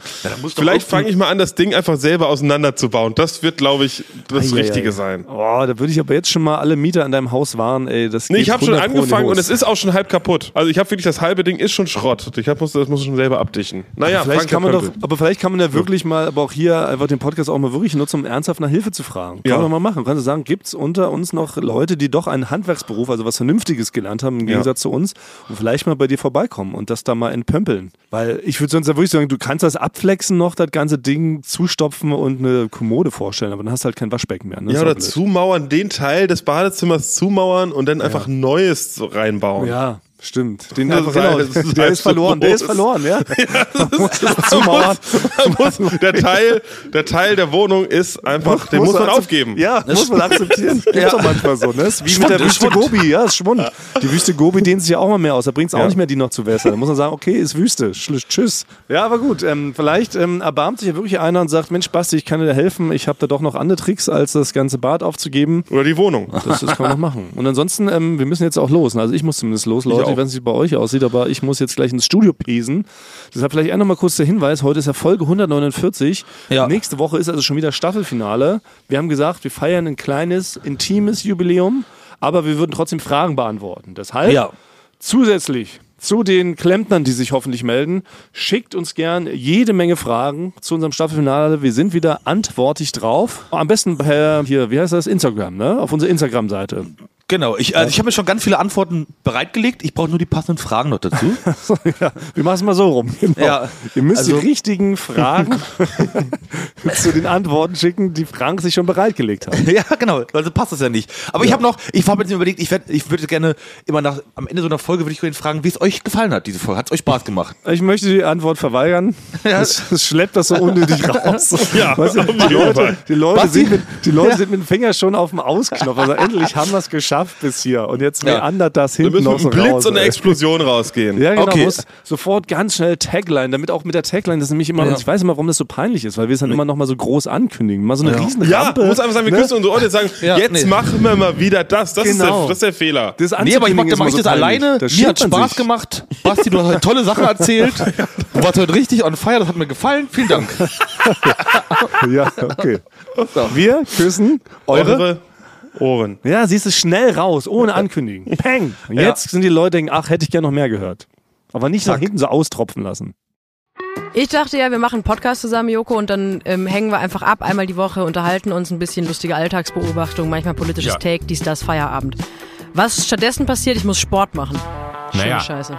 Vielleicht fange ich mal an, das Ding einfach selber auseinanderzubauen. Das wird, glaube ich, das Eieiei. Richtige sein. Oh, da würde ich aber jetzt schon mal alle Mieter in deinem Haus warnen, ey. Das Nee, geht ich habe schon 100 Pro in die angefangen und es ist auch schon halb kaputt. Also ich habe wirklich, das halbe Ding ist schon Schrott. Ich hab, muss, das muss ich schon selber abdichten. Naja, Vielleicht Frank kann man doch, aber vielleicht kann man ja wirklich mal, aber auch hier einfach den Podcast auch mal wirklich nutzen, um ernsthaft nach Hilfe zu fragen. Kann Ja. man mal machen. Kannst du sagen, gibt es unter uns noch Leute, die doch einen Handwerksberuf, also was Vernünftiges gelernt haben, im Gegensatz zu uns, und vielleicht mal bei dir vorbeikommen und das da mal entpömpeln? Weil ich würde sonst ja wirklich sagen, du kannst das abflexen noch, das ganze Ding zustopfen und eine Kommode vorstellen, aber dann hast du halt kein Waschbecken mehr. Ne? Ja, oder zumauern, den Teil des Badezimmers zumauern und dann einfach Neues so reinbauen. Ja, stimmt. Den Das ist genau, das ist der ist verloren, der ist verloren, ja. Zumauern. Man muss, der, Teil, der Teil der Wohnung ist einfach, den muss, man aufgeben. Ja, muss man akzeptieren. Gibt's doch manchmal so, ne? Ist wie Schwund, mit der ist Wüste Schwund. Gobi, ja, ist Schwund. Die Wüste Gobi dehnt sich ja auch mal mehr aus. Da bringt's auch Ja. nicht mehr, die noch zu wässern. Da muss man sagen, okay, ist Wüste. Tschüss. Ja, aber gut. Ähm, vielleicht ähm, erbarmt sich ja wirklich einer und sagt, Mensch, Basti, ich kann dir da helfen. Ich habe da doch noch andere Tricks, als das ganze Bad aufzugeben. Oder die Wohnung. Das, das kann man noch machen. Und ansonsten, ähm, wir müssen jetzt auch los. Also ich muss zumindest los, Leute. Ich, auch. weiß nicht, wie es bei euch aussieht, aber ich muss jetzt gleich ins Studio pesen. Deshalb vielleicht auch nochmal kurz der Hinweis. Heute ist ja Folge 149. Ja. Nächste Woche ist also schon wieder Staffelfinale. Wir haben gesagt, wir feiern ein kleines, intimes Jubiläum, aber wir würden trotzdem Fragen beantworten. Deshalb Ja. zusätzlich zu den Klempnern, die sich hoffentlich melden, schickt uns gern jede Menge Fragen zu unserem Staffelfinale. Wir sind wieder antwortig drauf. Am besten per, hier, wie heißt das? Instagram, ne? Auf unserer Instagram-Seite. Genau, ich, also ich habe mir schon ganz viele Antworten bereitgelegt. Ich brauche nur die passenden Fragen noch dazu. ja, wir machen es mal so rum. Genau. Ja, Ihr müsst also- die richtigen Fragen zu den Antworten schicken, die Frank sich schon bereitgelegt hat. ja, genau, weil so passt das ja nicht. Aber ich habe noch, ich habe jetzt mir überlegt, ich, werd, ich würde gerne immer nach, am Ende so einer Folge würde ich gerne fragen, wie es euch gefallen hat, diese Folge. Hat es euch Spaß gemacht? Ich möchte die Antwort verweigern. Es, es schleppt das so unnötig raus. Ja, Weißt du, die Leute, die Leute, sind mit, die Leute sind mit dem Finger schon auf dem Ausknopf. Also endlich haben wir es geschafft bis hier. Und jetzt Ja. meandert das Wir hinten müssen noch mit so einem Blitz raus. und einer ey. Explosion rausgehen. Ja, genau. Okay. Muss sofort ganz schnell Tagline, damit auch mit der Tagline, das ist nämlich immer, Ja. ich weiß immer, warum das so peinlich ist, weil wir es dann immer noch mal so groß ankündigen. Mal so eine riesen Ja, Rampe. man muss einfach sagen, wir ne? küssen unsere Ohren und sagen, Ja, jetzt nee. machen wir mal wieder das. Das, ist, der, Genau. das ist der Fehler. Das Nee, aber ich mach, anzukündigen dann mach das so peinlich. alleine. Da Mir hat Spaß sich. gemacht. Basti, du hast heute tolle Sachen erzählt. Du warst heute richtig on fire, das hat mir gefallen. Vielen Dank. Ja, okay. Wir küssen eure. Ohren. Ja, siehst du schnell raus, ohne Ankündigen. Peng. Und jetzt sind die Leute denken, ach, hätte ich gerne noch mehr gehört. Aber nicht nach hinten so austropfen lassen. Ich dachte ja, wir machen einen Podcast zusammen, Joko, und dann ähm, hängen wir einfach ab, einmal die Woche, unterhalten uns ein bisschen lustige Alltagsbeobachtung, manchmal politisches Ja. Take, dies, das, Feierabend. Was stattdessen passiert, ich muss Sport machen. Schöne Naja. Scheiße.